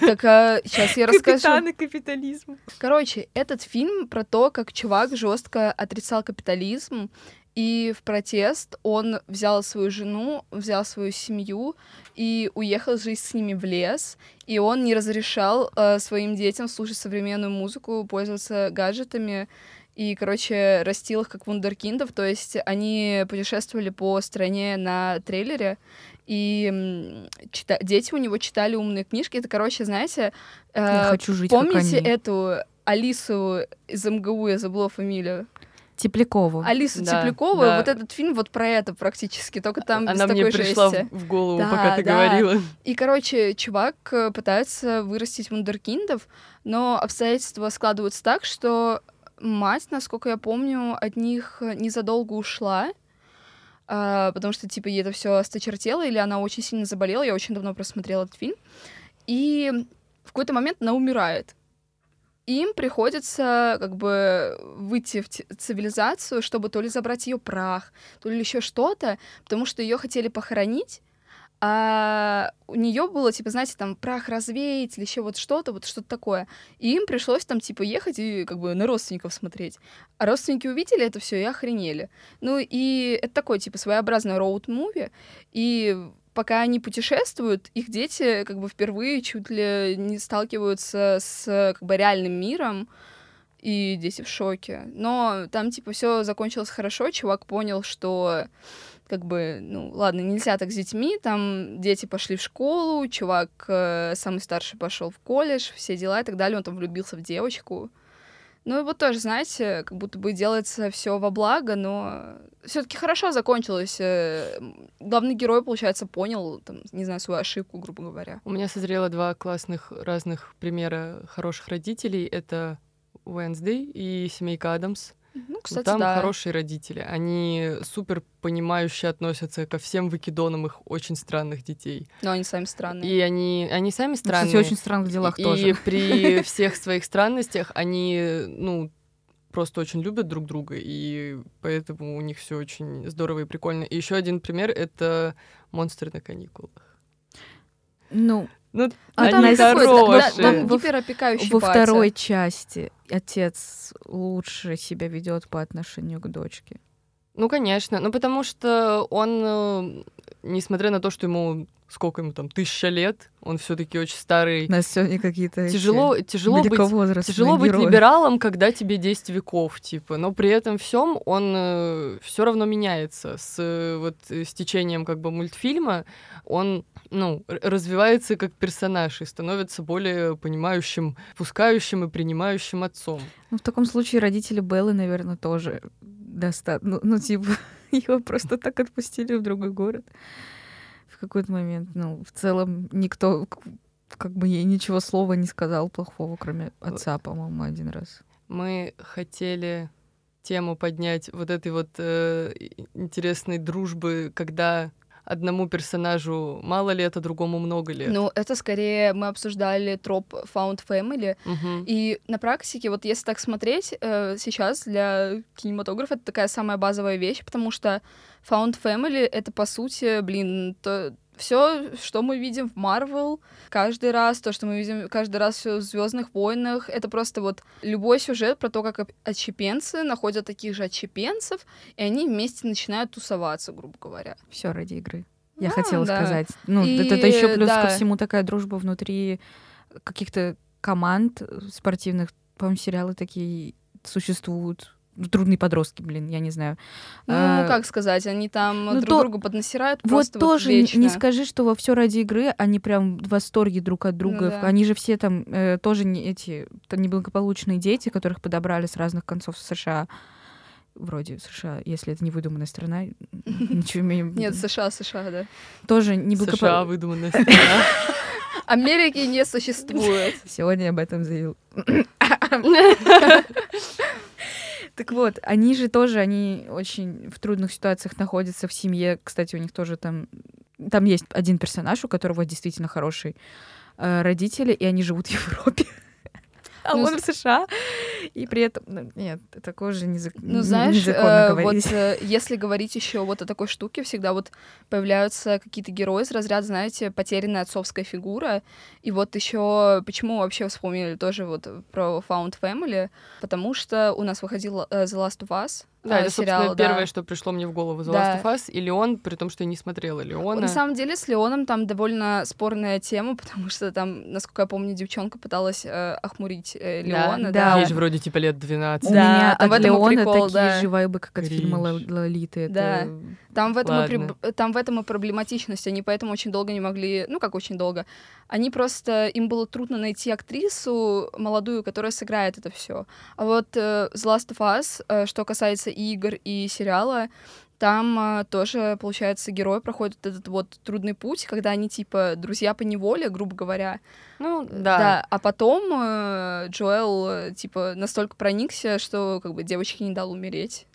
Так а, сейчас я расскажу. Капитаны капитализма. Короче, этот фильм про то, как чувак жестко отрицал капитализм, и в протест он взял свою жену, взял свою семью и уехал жить с ними в лес. И он не разрешал э, своим детям слушать современную музыку, пользоваться гаджетами. И, короче, растил их как вундеркиндов. То есть они путешествовали по стране на трейлере, и чита... дети у него читали умные книжки. Это, короче, знаете, э, я хочу жить, помните как они. эту Алису из МГУ, я забыла фамилию? Теплякову. Алису Да, Теплякову, да. вот этот фильм вот про это практически, только там без Она мне такой пришла жести. в в голову, Да, пока ты да. говорила. И, короче, чувак э, пытается вырастить вундеркиндов, но обстоятельства складываются так, что мать, насколько я помню, от них незадолго ушла, а, потому что, типа, ей это все осточертело, или она очень сильно заболела, я очень давно просмотрела этот фильм, и в какой-то момент она умирает. Им приходится как бы выйти в цивилизацию, чтобы то ли забрать ее прах, то ли еще что-то, потому что ее хотели похоронить, а у нее было, типа, знаете, там прах развеять или еще вот что-то, вот что-то такое. И им пришлось там, типа, ехать и как бы на родственников смотреть. А родственники увидели это все и охренели. Ну и это такой, типа, своеобразный роуд-муви. И пока они путешествуют, их дети как бы впервые чуть ли не сталкиваются с как бы реальным миром, и дети в шоке. Но там, типа, все закончилось хорошо, чувак понял, что как бы, ну, ладно, нельзя так с детьми, там дети пошли в школу, чувак э, самый старший пошел в колледж, все дела и так далее, он там влюбился в девочку. Ну и вот тоже, знаете, как будто бы делается все во благо, но все-таки хорошо закончилось. Э, Главный герой, получается, понял, там, не знаю, свою ошибку, грубо говоря. У меня созрело два классных разных примера хороших родителей. Это Уэнсдей и семейка Адамс. Ну, Ну, кстати, Там да. хорошие родители. Они супер понимающе относятся ко всем выкидонам их очень странных детей. Но они сами странные. И они, они сами странные. Кстати, очень странных делах и тоже. при всех своих странностях они, ну, просто очень любят друг друга, и поэтому у них все очень здорово и прикольно. И еще один пример — это «Монстры на каникулах». Ну, Ну, А там такой- да, хорошие. Там Во- гиперопекающий во батя. второй части отец лучше себя ведет по отношению к дочке. Ну, конечно. Ну, потому что он, э, несмотря на то, что ему сколько ему там, тысяча лет, он все таки очень старый. У нас сегодня какие-то Тяжело, тяжело быть Тяжело быть герои. либералом, когда тебе 10 веков, типа, но при этом всем он все равно меняется. С, э, вот, э, с течением как бы мультфильма он ну, развивается как персонаж и становится более понимающим, пускающим и принимающим отцом. Ну, в таком случае родители Беллы, наверное, тоже достаточно. Ну, ну, типа, его просто так отпустили в другой город какой-то момент. Ну, в целом, никто как бы ей ничего слова не сказал плохого, кроме отца, по-моему, один раз. Мы хотели тему поднять вот этой вот э, интересной дружбы, когда одному персонажу мало лет, а другому много лет. Ну, это скорее мы обсуждали троп Found Family. Мгм. И на практике, вот если так смотреть, э, сейчас для кинематографа это такая самая базовая вещь, потому что Found Family — это, по сути, блин, то все, что мы видим в Марвел каждый раз, то, что мы видим каждый раз в Звездных войнах, это просто вот любой сюжет про то, как отщепенцы находят таких же отщепенцев, и они вместе начинают тусоваться, грубо говоря. Все ради игры. Я А, хотела да. сказать. Ну, И, это, еще плюс ко да. всему такая дружба внутри каких-то команд спортивных. По-моему, сериалы такие существуют. Ну, Трудные подростки, блин, я не знаю. Ну, А, как сказать, они там ну, друг то- другу поднасирают Вот просто тоже н- вечно. не скажи, что во все ради игры они прям в восторге друг от друга. Ну да. Они же все там э, тоже не эти то неблагополучные дети, которых подобрали с разных концов США. Вроде США, если это не выдуманная страна, ничего виду. Нет, США, США, да. Тоже США неблагополучная. выдуманная страна. Америки не существует. Сегодня я об этом заявил. Так вот, они же тоже, они очень в трудных ситуациях находятся в семье. Кстати, у них тоже там... Там есть один персонаж, у которого действительно хорошие э, родители, и они живут в Европе. А Ну, он в США. И при этом, ну, нет, такое же не Ну, знаешь, э, вот э, если говорить еще вот о такой штуке, всегда вот появляются какие-то герои из разряда, знаете, потерянная отцовская фигура. И вот еще почему вообще вспомнили тоже вот про Found Family, потому что у нас выходил э, The Last of Us, да, это, сериал, собственно, да. первое, что пришло мне в голову The да. Last of Us, и Леон, при том, что я не смотрела Леона. На самом деле, с Леоном там довольно спорная тема, потому что там, насколько я помню, девчонка пыталась э, охмурить э, Леона. Да, да. Ей же вроде типа лет 12. У да, меня там от Леона прикол, такие да. же вайбы, как от Кринж. фильма Лолиты. Это... Да. Там в, этом и, там в этом и проблематичность. Они поэтому очень долго не могли... Ну, как очень долго. Они просто... Им было трудно найти актрису молодую, которая сыграет это все. А вот э, The Last of Us, э, что касается игр и сериала, там э, тоже, получается, герой проходит этот вот трудный путь, когда они, типа, друзья по неволе, грубо говоря. Ну, да. Да, а потом э, Джоэл, э, типа, настолько проникся, что, как бы, девочке не дал умереть.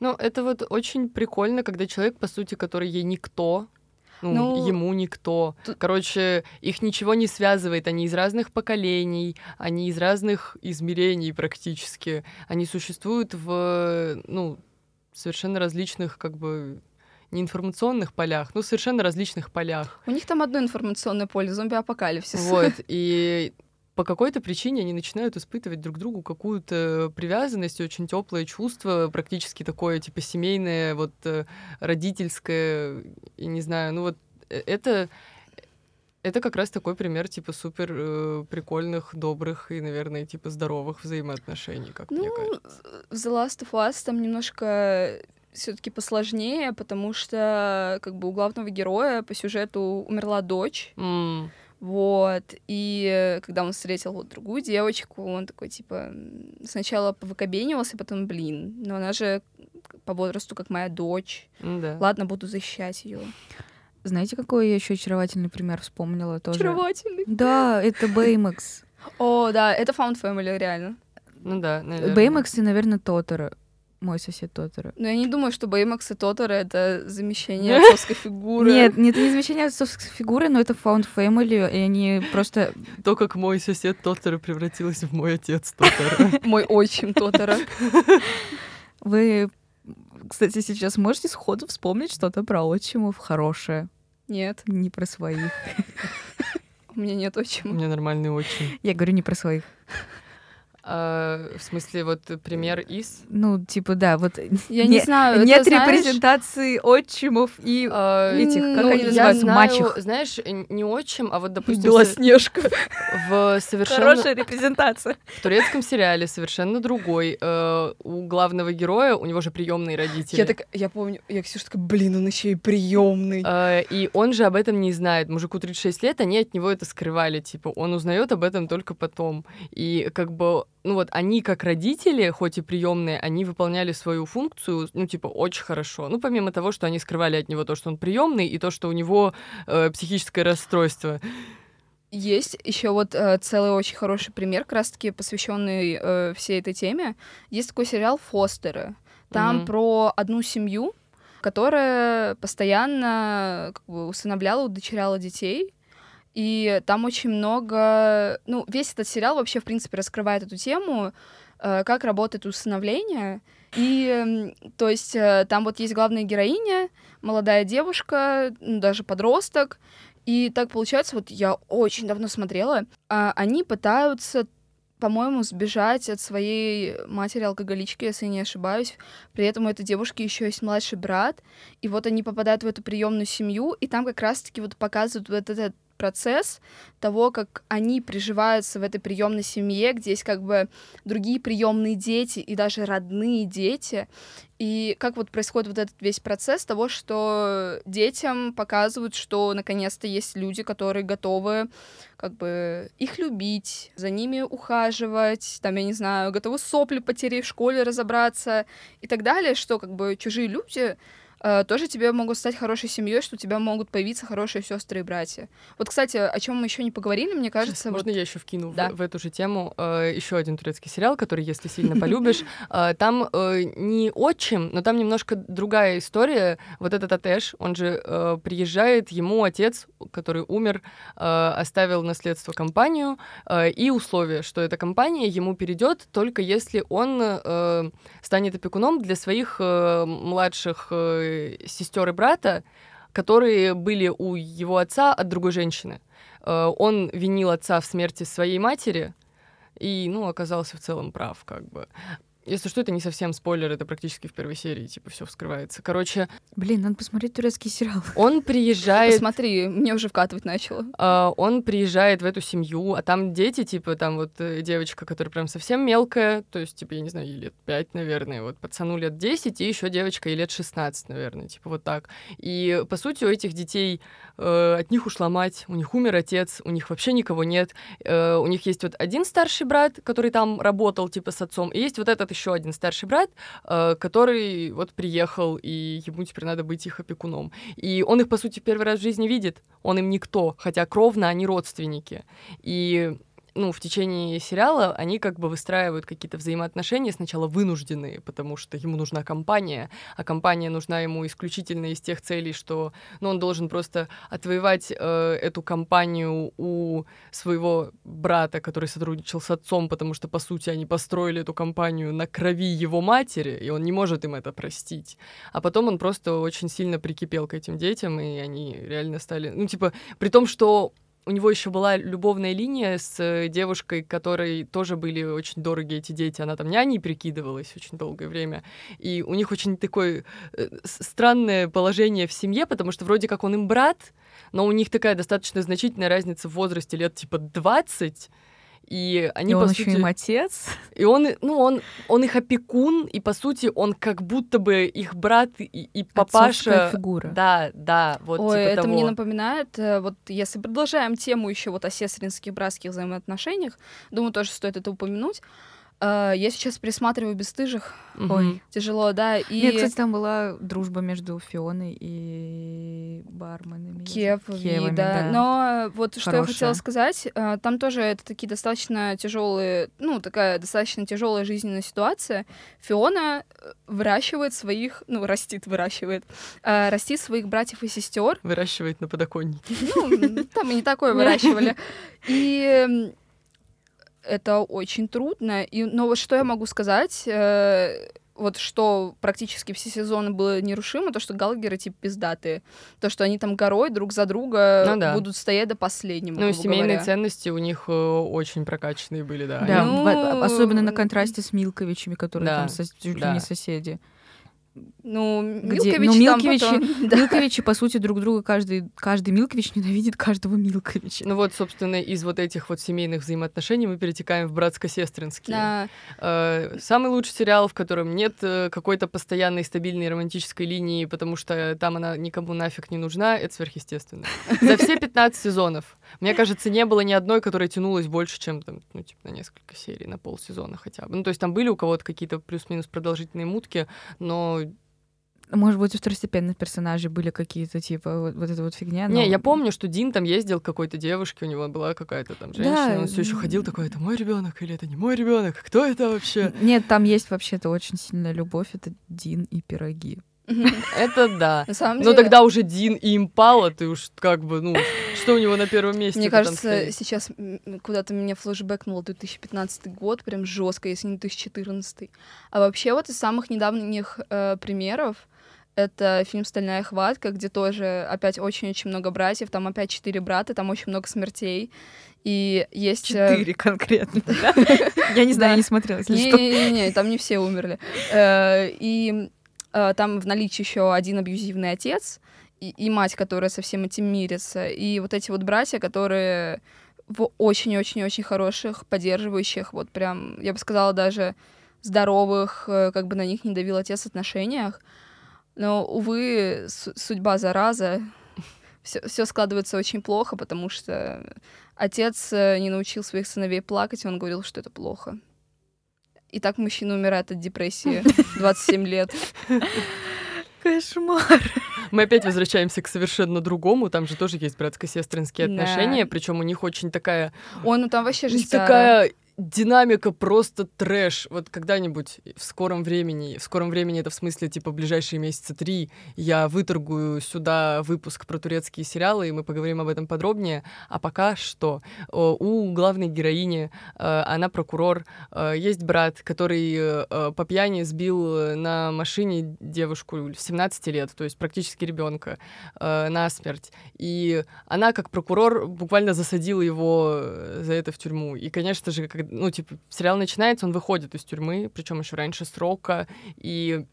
Ну, это вот очень прикольно, когда человек, по сути, который ей никто, ну, ну, ему никто. Тут... Короче, их ничего не связывает. Они из разных поколений, они из разных измерений практически. Они существуют в, ну, совершенно различных, как бы, не информационных полях, но совершенно различных полях. У них там одно информационное поле, зомби-апокалипсис. Вот, и по какой-то причине они начинают испытывать друг другу какую-то привязанность, очень теплое чувство, практически такое типа семейное, вот э, родительское, и не знаю, ну вот э, это это как раз такой пример типа супер э, прикольных, добрых и, наверное, типа здоровых взаимоотношений, как ну, мне кажется. В The Last of Us там немножко все-таки посложнее, потому что как бы у главного героя по сюжету умерла дочь. Mm. Вот, и когда он встретил вот другую девочку, он такой, типа, сначала повыкобенивался, потом, блин, но она же по возрасту как моя дочь. Да. Ладно, буду защищать ее. Знаете, какой я еще очаровательный пример вспомнила тоже? Очаровательный? Да, это Бэймакс. О, да, это Found Family, реально. Ну да, наверное. Бэймакс и, наверное, Тоторо мой сосед Тоторо. Но я не думаю, что Бэймакс и Тоторо — это замещение отцовской фигуры. Нет, нет, это не замещение отцовской фигуры, но это Found Family, и они просто... То, как мой сосед Тоторо превратилась в мой отец Тоторо. Мой отчим Тоторо. Вы, кстати, сейчас можете сходу вспомнить что-то про отчимов хорошее? Нет. Не про своих. У меня нет отчима. У меня нормальный отчим. Я говорю не про своих. А, в смысле, вот пример из? Ну, типа, да, вот я не, не знаю. Нет это, репрезентации знаешь, отчимов и а, этих, как ну, они называются, знаю, мачех. Знаешь, не отчим, а вот, допустим... Белоснежка. В совершенно... Хорошая репрезентация. В турецком сериале совершенно другой. Э, у главного героя, у него же приемные родители. Я так, я помню, я Ксюша такая, блин, он еще и приемный. Э, и он же об этом не знает. Мужику 36 лет, они от него это скрывали. Типа, он узнает об этом только потом. И как бы ну вот они как родители, хоть и приемные, они выполняли свою функцию, ну типа очень хорошо. Ну помимо того, что они скрывали от него то, что он приемный, и то, что у него э, психическое расстройство. Есть еще вот э, целый очень хороший пример, как раз-таки посвященный э, всей этой теме. Есть такой сериал Фостеры. Там mm-hmm. про одну семью, которая постоянно как бы, усыновляла, удочеряла детей и там очень много... Ну, весь этот сериал вообще, в принципе, раскрывает эту тему, э, как работает усыновление. И, то есть, э, там вот есть главная героиня, молодая девушка, ну, даже подросток. И так получается, вот я очень давно смотрела, а они пытаются по-моему, сбежать от своей матери-алкоголички, если не ошибаюсь. При этом у этой девушки еще есть младший брат. И вот они попадают в эту приемную семью, и там как раз-таки вот показывают вот этот процесс того, как они приживаются в этой приемной семье, где есть как бы другие приемные дети и даже родные дети, и как вот происходит вот этот весь процесс того, что детям показывают, что наконец-то есть люди, которые готовы как бы их любить, за ними ухаживать, там, я не знаю, готовы сопли потерять в школе разобраться и так далее, что как бы чужие люди тоже тебе могут стать хорошей семьей, что у тебя могут появиться хорошие сестры и братья. Вот, кстати, о чем мы еще не поговорили, мне кажется. Сейчас, вот... Можно я еще вкину да. в, в эту же тему э, еще один турецкий сериал, который, если сильно полюбишь, э, там э, не отчим, но там немножко другая история. Вот этот Атеш, он же э, приезжает, ему отец, который умер, э, оставил наследство компанию э, и условие, что эта компания ему перейдет только если он э, станет опекуном для своих э, младших э, сестер и брата, которые были у его отца от другой женщины. Э, он винил отца в смерти своей матери и, ну, оказался в целом прав, как бы. Если что, это не совсем спойлер, это практически в первой серии, типа, все вскрывается. Короче... Блин, надо посмотреть турецкий сериал. Он приезжает... Посмотри, мне уже вкатывать начало. Uh, он приезжает в эту семью, а там дети, типа, там вот э, девочка, которая прям совсем мелкая, то есть, типа, я не знаю, ей лет 5, наверное, вот пацану лет 10, и еще девочка ей лет 16, наверное, типа, вот так. И, по сути, у этих детей uh, от них ушла мать, у них умер отец, у них вообще никого нет. Uh, у них есть вот один старший брат, который там работал, типа, с отцом, и есть вот этот еще один старший брат, э, который вот приехал, и ему теперь надо быть их опекуном. И он их, по сути, первый раз в жизни видит, он им никто, хотя кровно они родственники. И ну, в течение сериала они как бы выстраивают какие-то взаимоотношения сначала вынужденные, потому что ему нужна компания, а компания нужна ему исключительно из тех целей, что ну, он должен просто отвоевать э, эту компанию у своего брата, который сотрудничал с отцом, потому что, по сути, они построили эту компанию на крови его матери, и он не может им это простить. А потом он просто очень сильно прикипел к этим детям, и они реально стали... Ну, типа, при том, что у него еще была любовная линия с э, девушкой, которой тоже были очень дороги эти дети. Она там няней прикидывалась очень долгое время. И у них очень такое э, странное положение в семье, потому что вроде как он им брат, но у них такая достаточно значительная разница в возрасте, лет типа 20. И они, и он по еще сути... им отец. И он, ну, он, он их опекун, и, по сути, он как будто бы их брат и, и папаша. фигура. Да, да, вот Ой, типа это того. мне напоминает, э, вот если продолжаем тему еще вот о сестринских братских взаимоотношениях, думаю, тоже стоит это упомянуть. Uh, я сейчас присматриваю бесстыжих. Ой. Тяжело, да. И... Нет, кстати, там была дружба между Фионой и барменами. Кевами, да. да. Но вот Хорошая. что я хотела сказать, uh, там тоже это такие достаточно тяжелые, ну, такая достаточно тяжелая жизненная ситуация. Фиона э, выращивает своих, ну, растит, выращивает, растит своих братьев и сестер. Выращивает на подоконнике. Ну, там и не такое выращивали. И это очень трудно. И, но вот что я могу сказать, э, вот что практически все сезоны было нерушимо, то, что галагеры типа пиздатые. То, что они там горой друг за друга ну, да. будут стоять до последнего. Ну, семейные говоря. ценности у них э, очень прокачанные были, да. Да, ну... особенно на контрасте с Милковичами, которые да. там сос- чуть да. ли не соседи. Ну, Где, Милкович ну, Милковичи, потом, да. Милковичи, по сути, друг друга, каждый, каждый Милкович ненавидит каждого Милковича. Ну вот, собственно, из вот этих вот семейных взаимоотношений мы перетекаем в братско-сестринские. Да. Э, самый лучший сериал, в котором нет э, какой-то постоянной стабильной романтической линии, потому что там она никому нафиг не нужна, это сверхъестественно. За все 15 сезонов, мне кажется, не было ни одной, которая тянулась больше, чем там, ну, типа, на несколько серий, на полсезона хотя бы. Ну, то есть там были у кого-то какие-то плюс-минус продолжительные мутки, но может быть, у второстепенных персонажей были какие-то, типа, вот, вот эта вот фигня. Но... Не, я помню, что Дин там ездил к какой-то девушке, у него была какая-то там женщина, да. он все еще ходил такой, это мой ребенок или это не мой ребенок? Кто это вообще? Нет, там есть вообще-то очень сильная любовь, это Дин и пироги. Это да. На самом деле... Но тогда уже Дин и Импала, ты уж как бы, ну, что у него на первом месте? Мне кажется, сейчас куда-то меня флешбэкнуло 2015 год, прям жестко, если не 2014. А вообще вот из самых недавних э, примеров это фильм «Стальная хватка», где тоже опять очень-очень много братьев, там опять четыре брата, там очень много смертей. И есть... Э, четыре конкретно, Я не знаю, я не смотрела, если что. Не-не-не, там не все умерли. Э, и э, там в наличии еще один абьюзивный отец и мать, которая со всем этим мирится. И вот эти вот братья, которые в очень-очень-очень хороших, поддерживающих, вот прям, я бы сказала, даже здоровых, как бы на них не давил отец отношениях. Но, увы, судьба зараза. Все складывается очень плохо, потому что отец э, не научил своих сыновей плакать, и он говорил, что это плохо. И так мужчина умирает от депрессии 27 лет. Кошмар. Мы опять возвращаемся к совершенно другому. Там же тоже есть братско-сестринские Да. отношения, причем у них очень такая Он ну, там вообще жестяра. такая динамика просто трэш. Вот когда-нибудь в скором времени, в скором времени это в смысле типа ближайшие месяца три, я выторгую сюда выпуск про турецкие сериалы, и мы поговорим об этом подробнее. А пока что у главной героини, э, она прокурор, э, есть брат, который э, по пьяни сбил на машине девушку 17 лет, то есть практически ребенка, э, насмерть. И она, как прокурор, буквально засадила его за это в тюрьму. И, конечно же, как, ну, типа, сериал начинается, он выходит из тюрьмы, причем еще раньше срока, и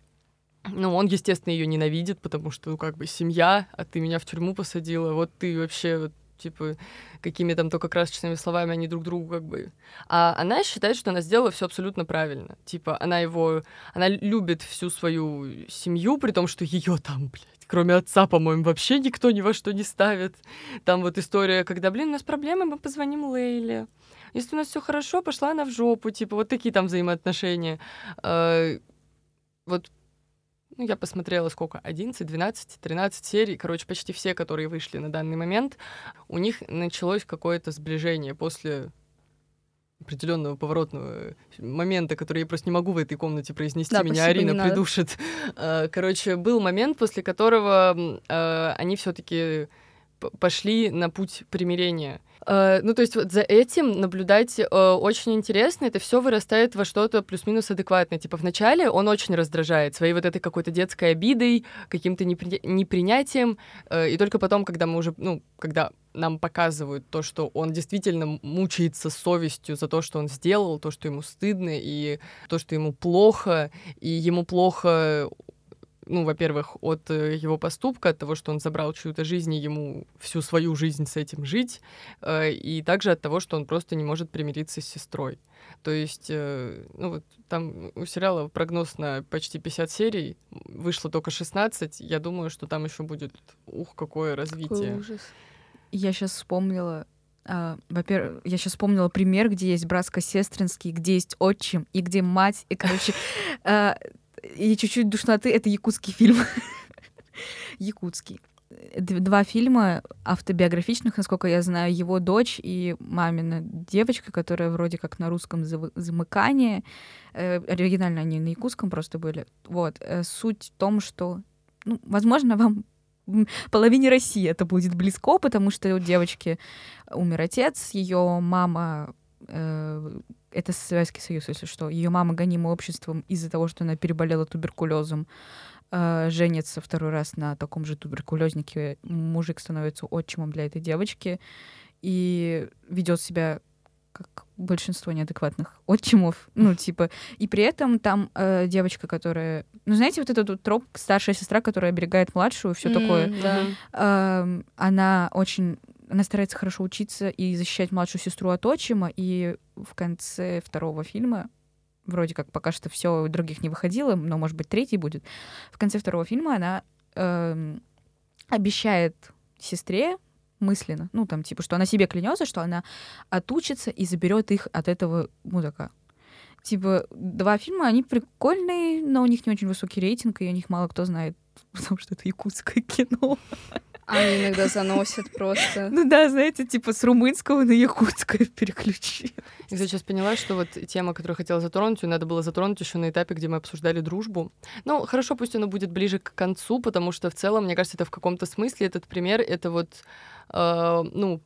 ну, он, естественно, ее ненавидит, потому что, ну, как бы, семья, а ты меня в тюрьму посадила, вот ты вообще, вот, типа, какими там только красочными словами они друг другу как бы... А она считает, что она сделала все абсолютно правильно. Типа, она его... Она любит всю свою семью, при том, что ее там, блядь, кроме отца, по-моему, вообще никто ни во что не ставит. Там вот история, когда, блин, у нас проблемы, мы позвоним Лейле. Если у нас все хорошо, пошла она в жопу, типа, вот такие там взаимоотношения. Э, Вот ну, я посмотрела сколько, 11, 12, 13 серий, короче, почти все, которые вышли на данный момент, у них началось какое-то сближение после определенного поворотного момента, который я просто не могу в этой комнате произнести, Да, меня Арина придушит. Э, Короче, был момент, после которого э, они все-таки пошли на путь примирения. Э, Ну, то есть вот за этим наблюдать э, очень интересно. Это все вырастает во что-то плюс-минус адекватное. Типа вначале он очень раздражает своей вот этой какой-то детской обидой, каким-то непри- непринятием. э, И только потом, когда мы уже, ну, когда нам показывают то, что он действительно мучается совестью за то, что он сделал, то, что ему стыдно, и то, что ему плохо, и ему плохо ну, во-первых, от э, его поступка, от того, что он забрал чью-то жизнь, и ему всю свою жизнь с этим жить, э, и также от того, что он просто не может примириться с сестрой. То есть, э, ну вот там у сериала прогноз на почти 50 серий, вышло только 16, я думаю, что там еще будет, ух, какое развитие. Какой ужас. Я сейчас вспомнила, а, во-первых, я сейчас вспомнила пример, где есть братско-сестринский, где есть отчим и где мать, и, короче, а, и чуть-чуть душноты. Это якутский фильм. Якутский. Два фильма автобиографичных, насколько я знаю, его дочь и мамина девочка, которая вроде как на русском замыкание. Э, Оригинально они на якутском просто были. Вот. Э, Суть в том, что, ну, возможно, вам половине России это будет близко, потому что у девочки умер отец, ее мама это Советский Союз, если что. Ее мама гонима обществом из-за того, что она переболела туберкулезом, э, женится второй раз на таком же туберкулезнике. Мужик становится отчимом для этой девочки и ведет себя как большинство неадекватных отчимов, ну, типа, и при этом там э, девочка, которая, ну, знаете, вот этот вот троп, старшая сестра, которая оберегает младшую, все М, такое, Да. Эм, она очень она старается хорошо учиться и защищать младшую сестру от отчима, и в конце второго фильма вроде как пока что все других не выходило, но может быть третий будет. В конце второго фильма она эм, обещает сестре мысленно, ну там типа, что она себе клянется, что она отучится и заберет их от этого мудака. Типа, два фильма, они прикольные, но у них не очень высокий рейтинг, и о них мало кто знает, потому что это якутское кино. Они иногда заносят просто. Ну да, знаете, типа с румынского на якутское переключи. Я, кстати, сейчас поняла, что вот тема, которую хотела затронуть, ее надо было затронуть еще на этапе, где мы обсуждали дружбу. Ну, хорошо, пусть она будет ближе к концу, потому что в целом, мне кажется, это в каком-то смысле этот пример, это вот, э, ну,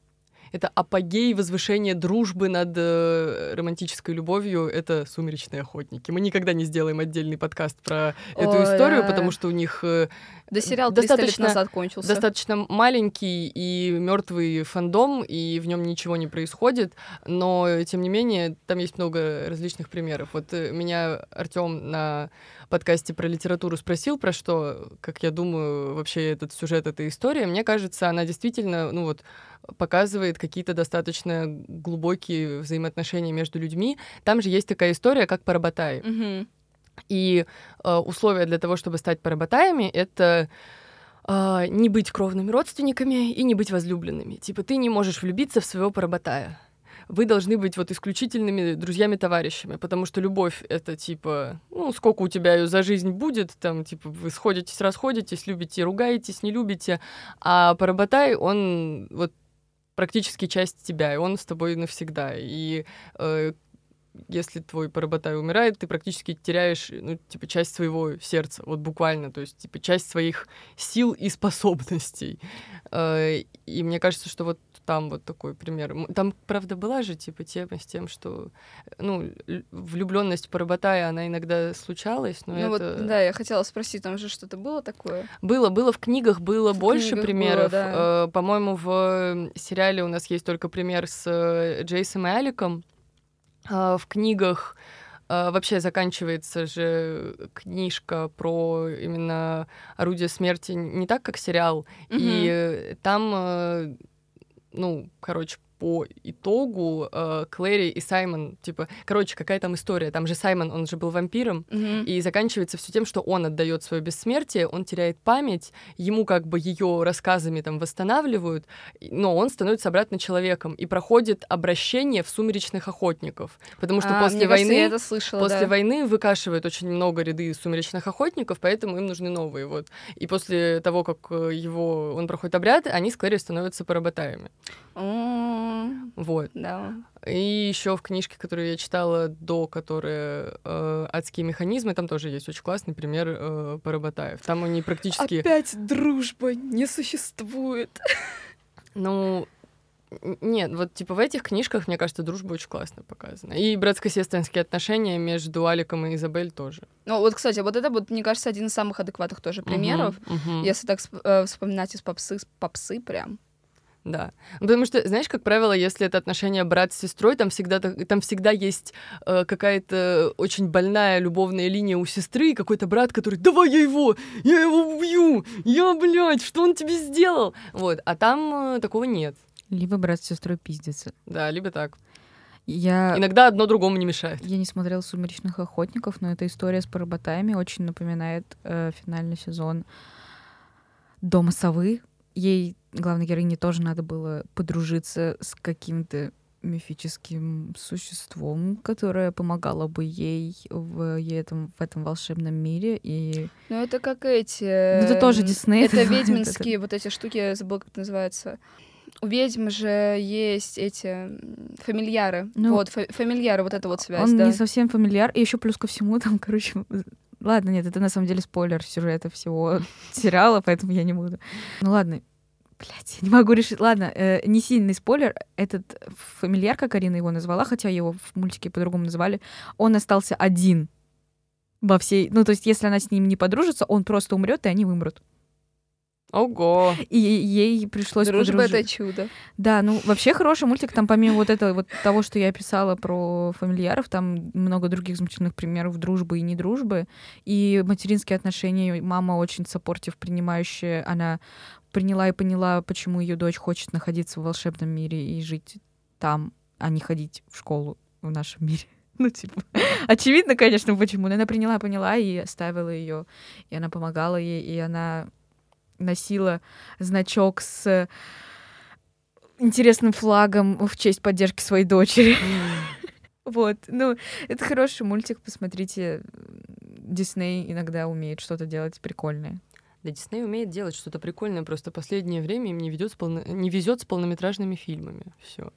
это апогей возвышения дружбы над э, романтической любовью. Это «Сумеречные охотники». Мы никогда не сделаем отдельный подкаст про эту Ой, историю, да. потому что у них э, Да сериал 300 лет Достаточно- назад кончился. достаточно маленький и мертвый фандом, и в нем ничего не происходит, но тем не менее там есть много различных примеров. Вот э, меня Артем на подкасте про литературу спросил, про что, как я думаю, вообще этот сюжет, эта история. Мне кажется, она действительно, ну вот, показывает какие-то достаточно глубокие взаимоотношения между людьми. Там же есть такая история, как Парабатай. Мгм. И э, условия для того, чтобы стать парабатаями, это э, не быть кровными родственниками и не быть возлюбленными. Типа ты не можешь влюбиться в своего парабатая. вы должны быть вот исключительными друзьями-товарищами, потому что любовь — это типа, ну, сколько у тебя ее за жизнь будет, там, типа, вы сходитесь, расходитесь, любите, ругаетесь, не любите, а Парабатай, он вот практически часть тебя, и он с тобой навсегда. И э, если твой парабатай умирает, ты практически теряешь, ну, типа, часть своего сердца, вот буквально, то есть, типа, часть своих сил и способностей. Э, и мне кажется, что вот там вот такой пример. Там, правда, была же, типа, тема с тем, что, ну, влюбленность парабатая, она иногда случалась, но ну, это... вот, да, я хотела спросить, там же что-то было такое? Было, было в книгах, было В больше книгах примеров. было, да. Э, По-моему, в сериале у нас есть только пример с э, Джейсом и Аликом, в книгах а, вообще заканчивается же книжка про именно орудие смерти не так, как сериал. Мгм. И там, э, ну, короче, по итогу э, Клэри и Саймон, типа, короче, какая там история? Там же Саймон, он же был вампиром, Мгм. и заканчивается все тем, что он отдает свое бессмертие, он теряет память, ему как бы ее рассказами там восстанавливают, но он становится обратно человеком и проходит обращение в сумеречных охотников, потому что А, после мне кажется, войны я это слышала, После да. войны выкашивают очень много ряды сумеречных охотников, поэтому им нужны новые. Вот. И после того, как э, его, он проходит обряд, они с Клэри становятся поработаями. Вот. Да. И еще в книжке, которую я читала до, которая э, «Адские механизмы», там тоже есть очень классный пример э, поработаев. Там они практически... Опять дружба не существует. Ну, нет, вот типа в этих книжках, мне кажется, дружба очень классно показана. И братско-сестринские отношения между Аликом и Изабель тоже. Ну вот, кстати, вот это, вот, мне кажется, один из самых адекватных тоже примеров. Мгм. Если так э, вспоминать из попсы, попсы прям. Да. Потому что, знаешь, как правило, если это отношение брат с сестрой, там всегда, там всегда есть э, какая-то очень больная любовная линия у сестры, и какой-то брат, который «давай я его, я его убью, я, блядь, что он тебе сделал?» Вот, а там э, такого нет. Либо брат с сестрой пиздится. Да, либо так. Я... Иногда одно другому не мешает. Я не смотрела «Сумеречных охотников», но эта история с поработаями очень напоминает э, финальный сезон «Дома совы». Ей, главной героине, тоже надо было подружиться с каким-то мифическим существом, которое помогало бы ей в, ей этом, в этом волшебном мире. И Ну это как эти... Ну, это тоже Дисней, Это это- ведьминские вот эти штуки, я забыла, как это называется. У ведьм же есть эти фамильяры. Ну, вот, фа- фамильяры, вот это вот связь, он да. не совсем фамильяр. И еще плюс ко всему там, короче... Ладно, нет, это на самом деле спойлер сюжета всего сериала, поэтому я не буду. Ну ладно, Блять, я не могу решить. Ладно, э, не сильный спойлер. Этот фамильяр, как Арина его назвала, хотя его в мультике по-другому называли, он остался один во всей... Ну, то есть, если она с ним не подружится, он просто умрет, и они вымрут. Ого! И ей пришлось Дружба — подружи- это чудо. Да, ну вообще хороший мультик. Там помимо вот этого вот того, что я описала про фамильяров, там много других замечательных примеров дружбы и недружбы. И материнские отношения. Мама очень саппортив, принимающая. Она приняла и поняла, почему ее дочь хочет находиться в волшебном мире и жить там, а не ходить в школу в нашем мире. Ну, типа, очевидно, конечно, почему. Но она приняла, поняла и оставила ее. И она помогала ей, и она носила значок с интересным флагом в честь поддержки своей дочери. Вот, ну, это хороший мультик, посмотрите. Дисней иногда умеет что-то делать прикольное. Да, Дисней умеет делать что-то прикольное, просто последнее время им не, ведет с полно- не везет с полнометражными фильмами. Все.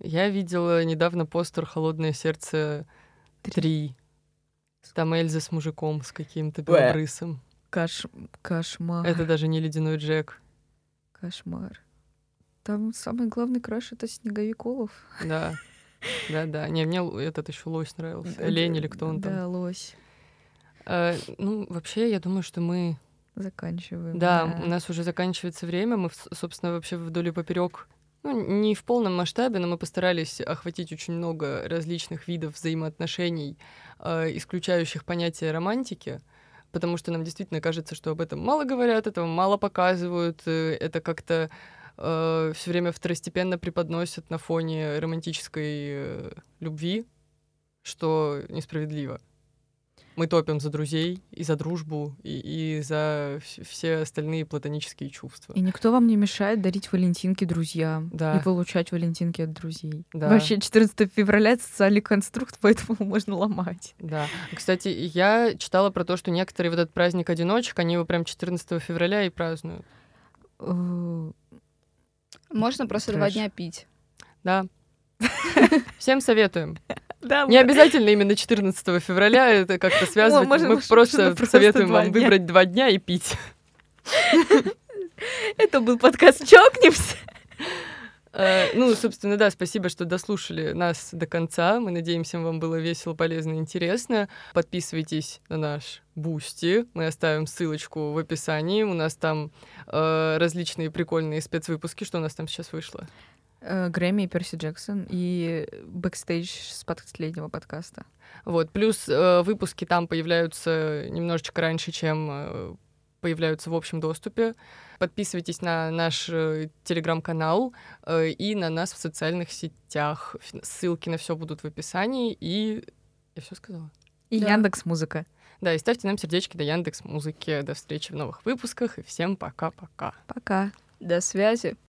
Я видела недавно постер «Холодное сердце 3». Там Эльза с мужиком, с каким-то белобрысом. Каш... Кошмар. Это даже не «Ледяной Джек». Кошмар. Там самый главный краш — это Снеговик Олов. Да. Да-да. Не, мне этот еще лось нравился. Лень или кто он там. Да, лось. Э, ну, вообще, я думаю, что мы... Заканчиваем. Да, у нас уже заканчивается время. Мы, собственно, вообще вдоль и поперек ну, не в полном масштабе, но мы постарались охватить очень много различных видов взаимоотношений, э, исключающих понятие романтики, потому что нам действительно кажется, что об этом мало говорят, этого мало показывают, э, это как-то все время второстепенно преподносят на фоне романтической э, любви, что несправедливо. Мы топим за друзей и за дружбу, и, и за все остальные платонические чувства. И никто вам не мешает дарить валентинки друзьям да. и получать валентинки от друзей. Да. Вообще 14 февраля это социальный конструкт, поэтому можно ломать. Да. Кстати, я читала про то, что некоторые вот этот праздник одиночек, они его прям 14 февраля и празднуют. Э, Можно просто два дня пить. Да. Всем советуем. Да, Не обязательно именно 14 февраля это как-то связывать. можем- Мы просто просто советуем вам дня. выбрать два дня и пить. Это был подкаст «Чокнемся». Э, Ну, собственно, да, спасибо, что дослушали нас до конца. Мы надеемся, вам было весело, полезно и интересно. Подписывайтесь на наш Boosty. Мы оставим ссылочку в описании. У нас там э, различные прикольные спецвыпуски. Что у нас там сейчас вышло? Э, Грэмми и Перси Джексон и бэкстейдж с последнего подкаста. Вот. Плюс э, выпуски там появляются немножечко раньше, чем э, появляются в общем доступе. Подписывайтесь на наш э, телеграм-канал э, и на нас в социальных сетях. Ссылки на все будут в описании. И я все сказала. И Да. Яндекс Музыка. Да, и ставьте нам сердечки до Яндекс Музыки. До встречи в новых выпусках. И всем пока-пока. Пока. До связи.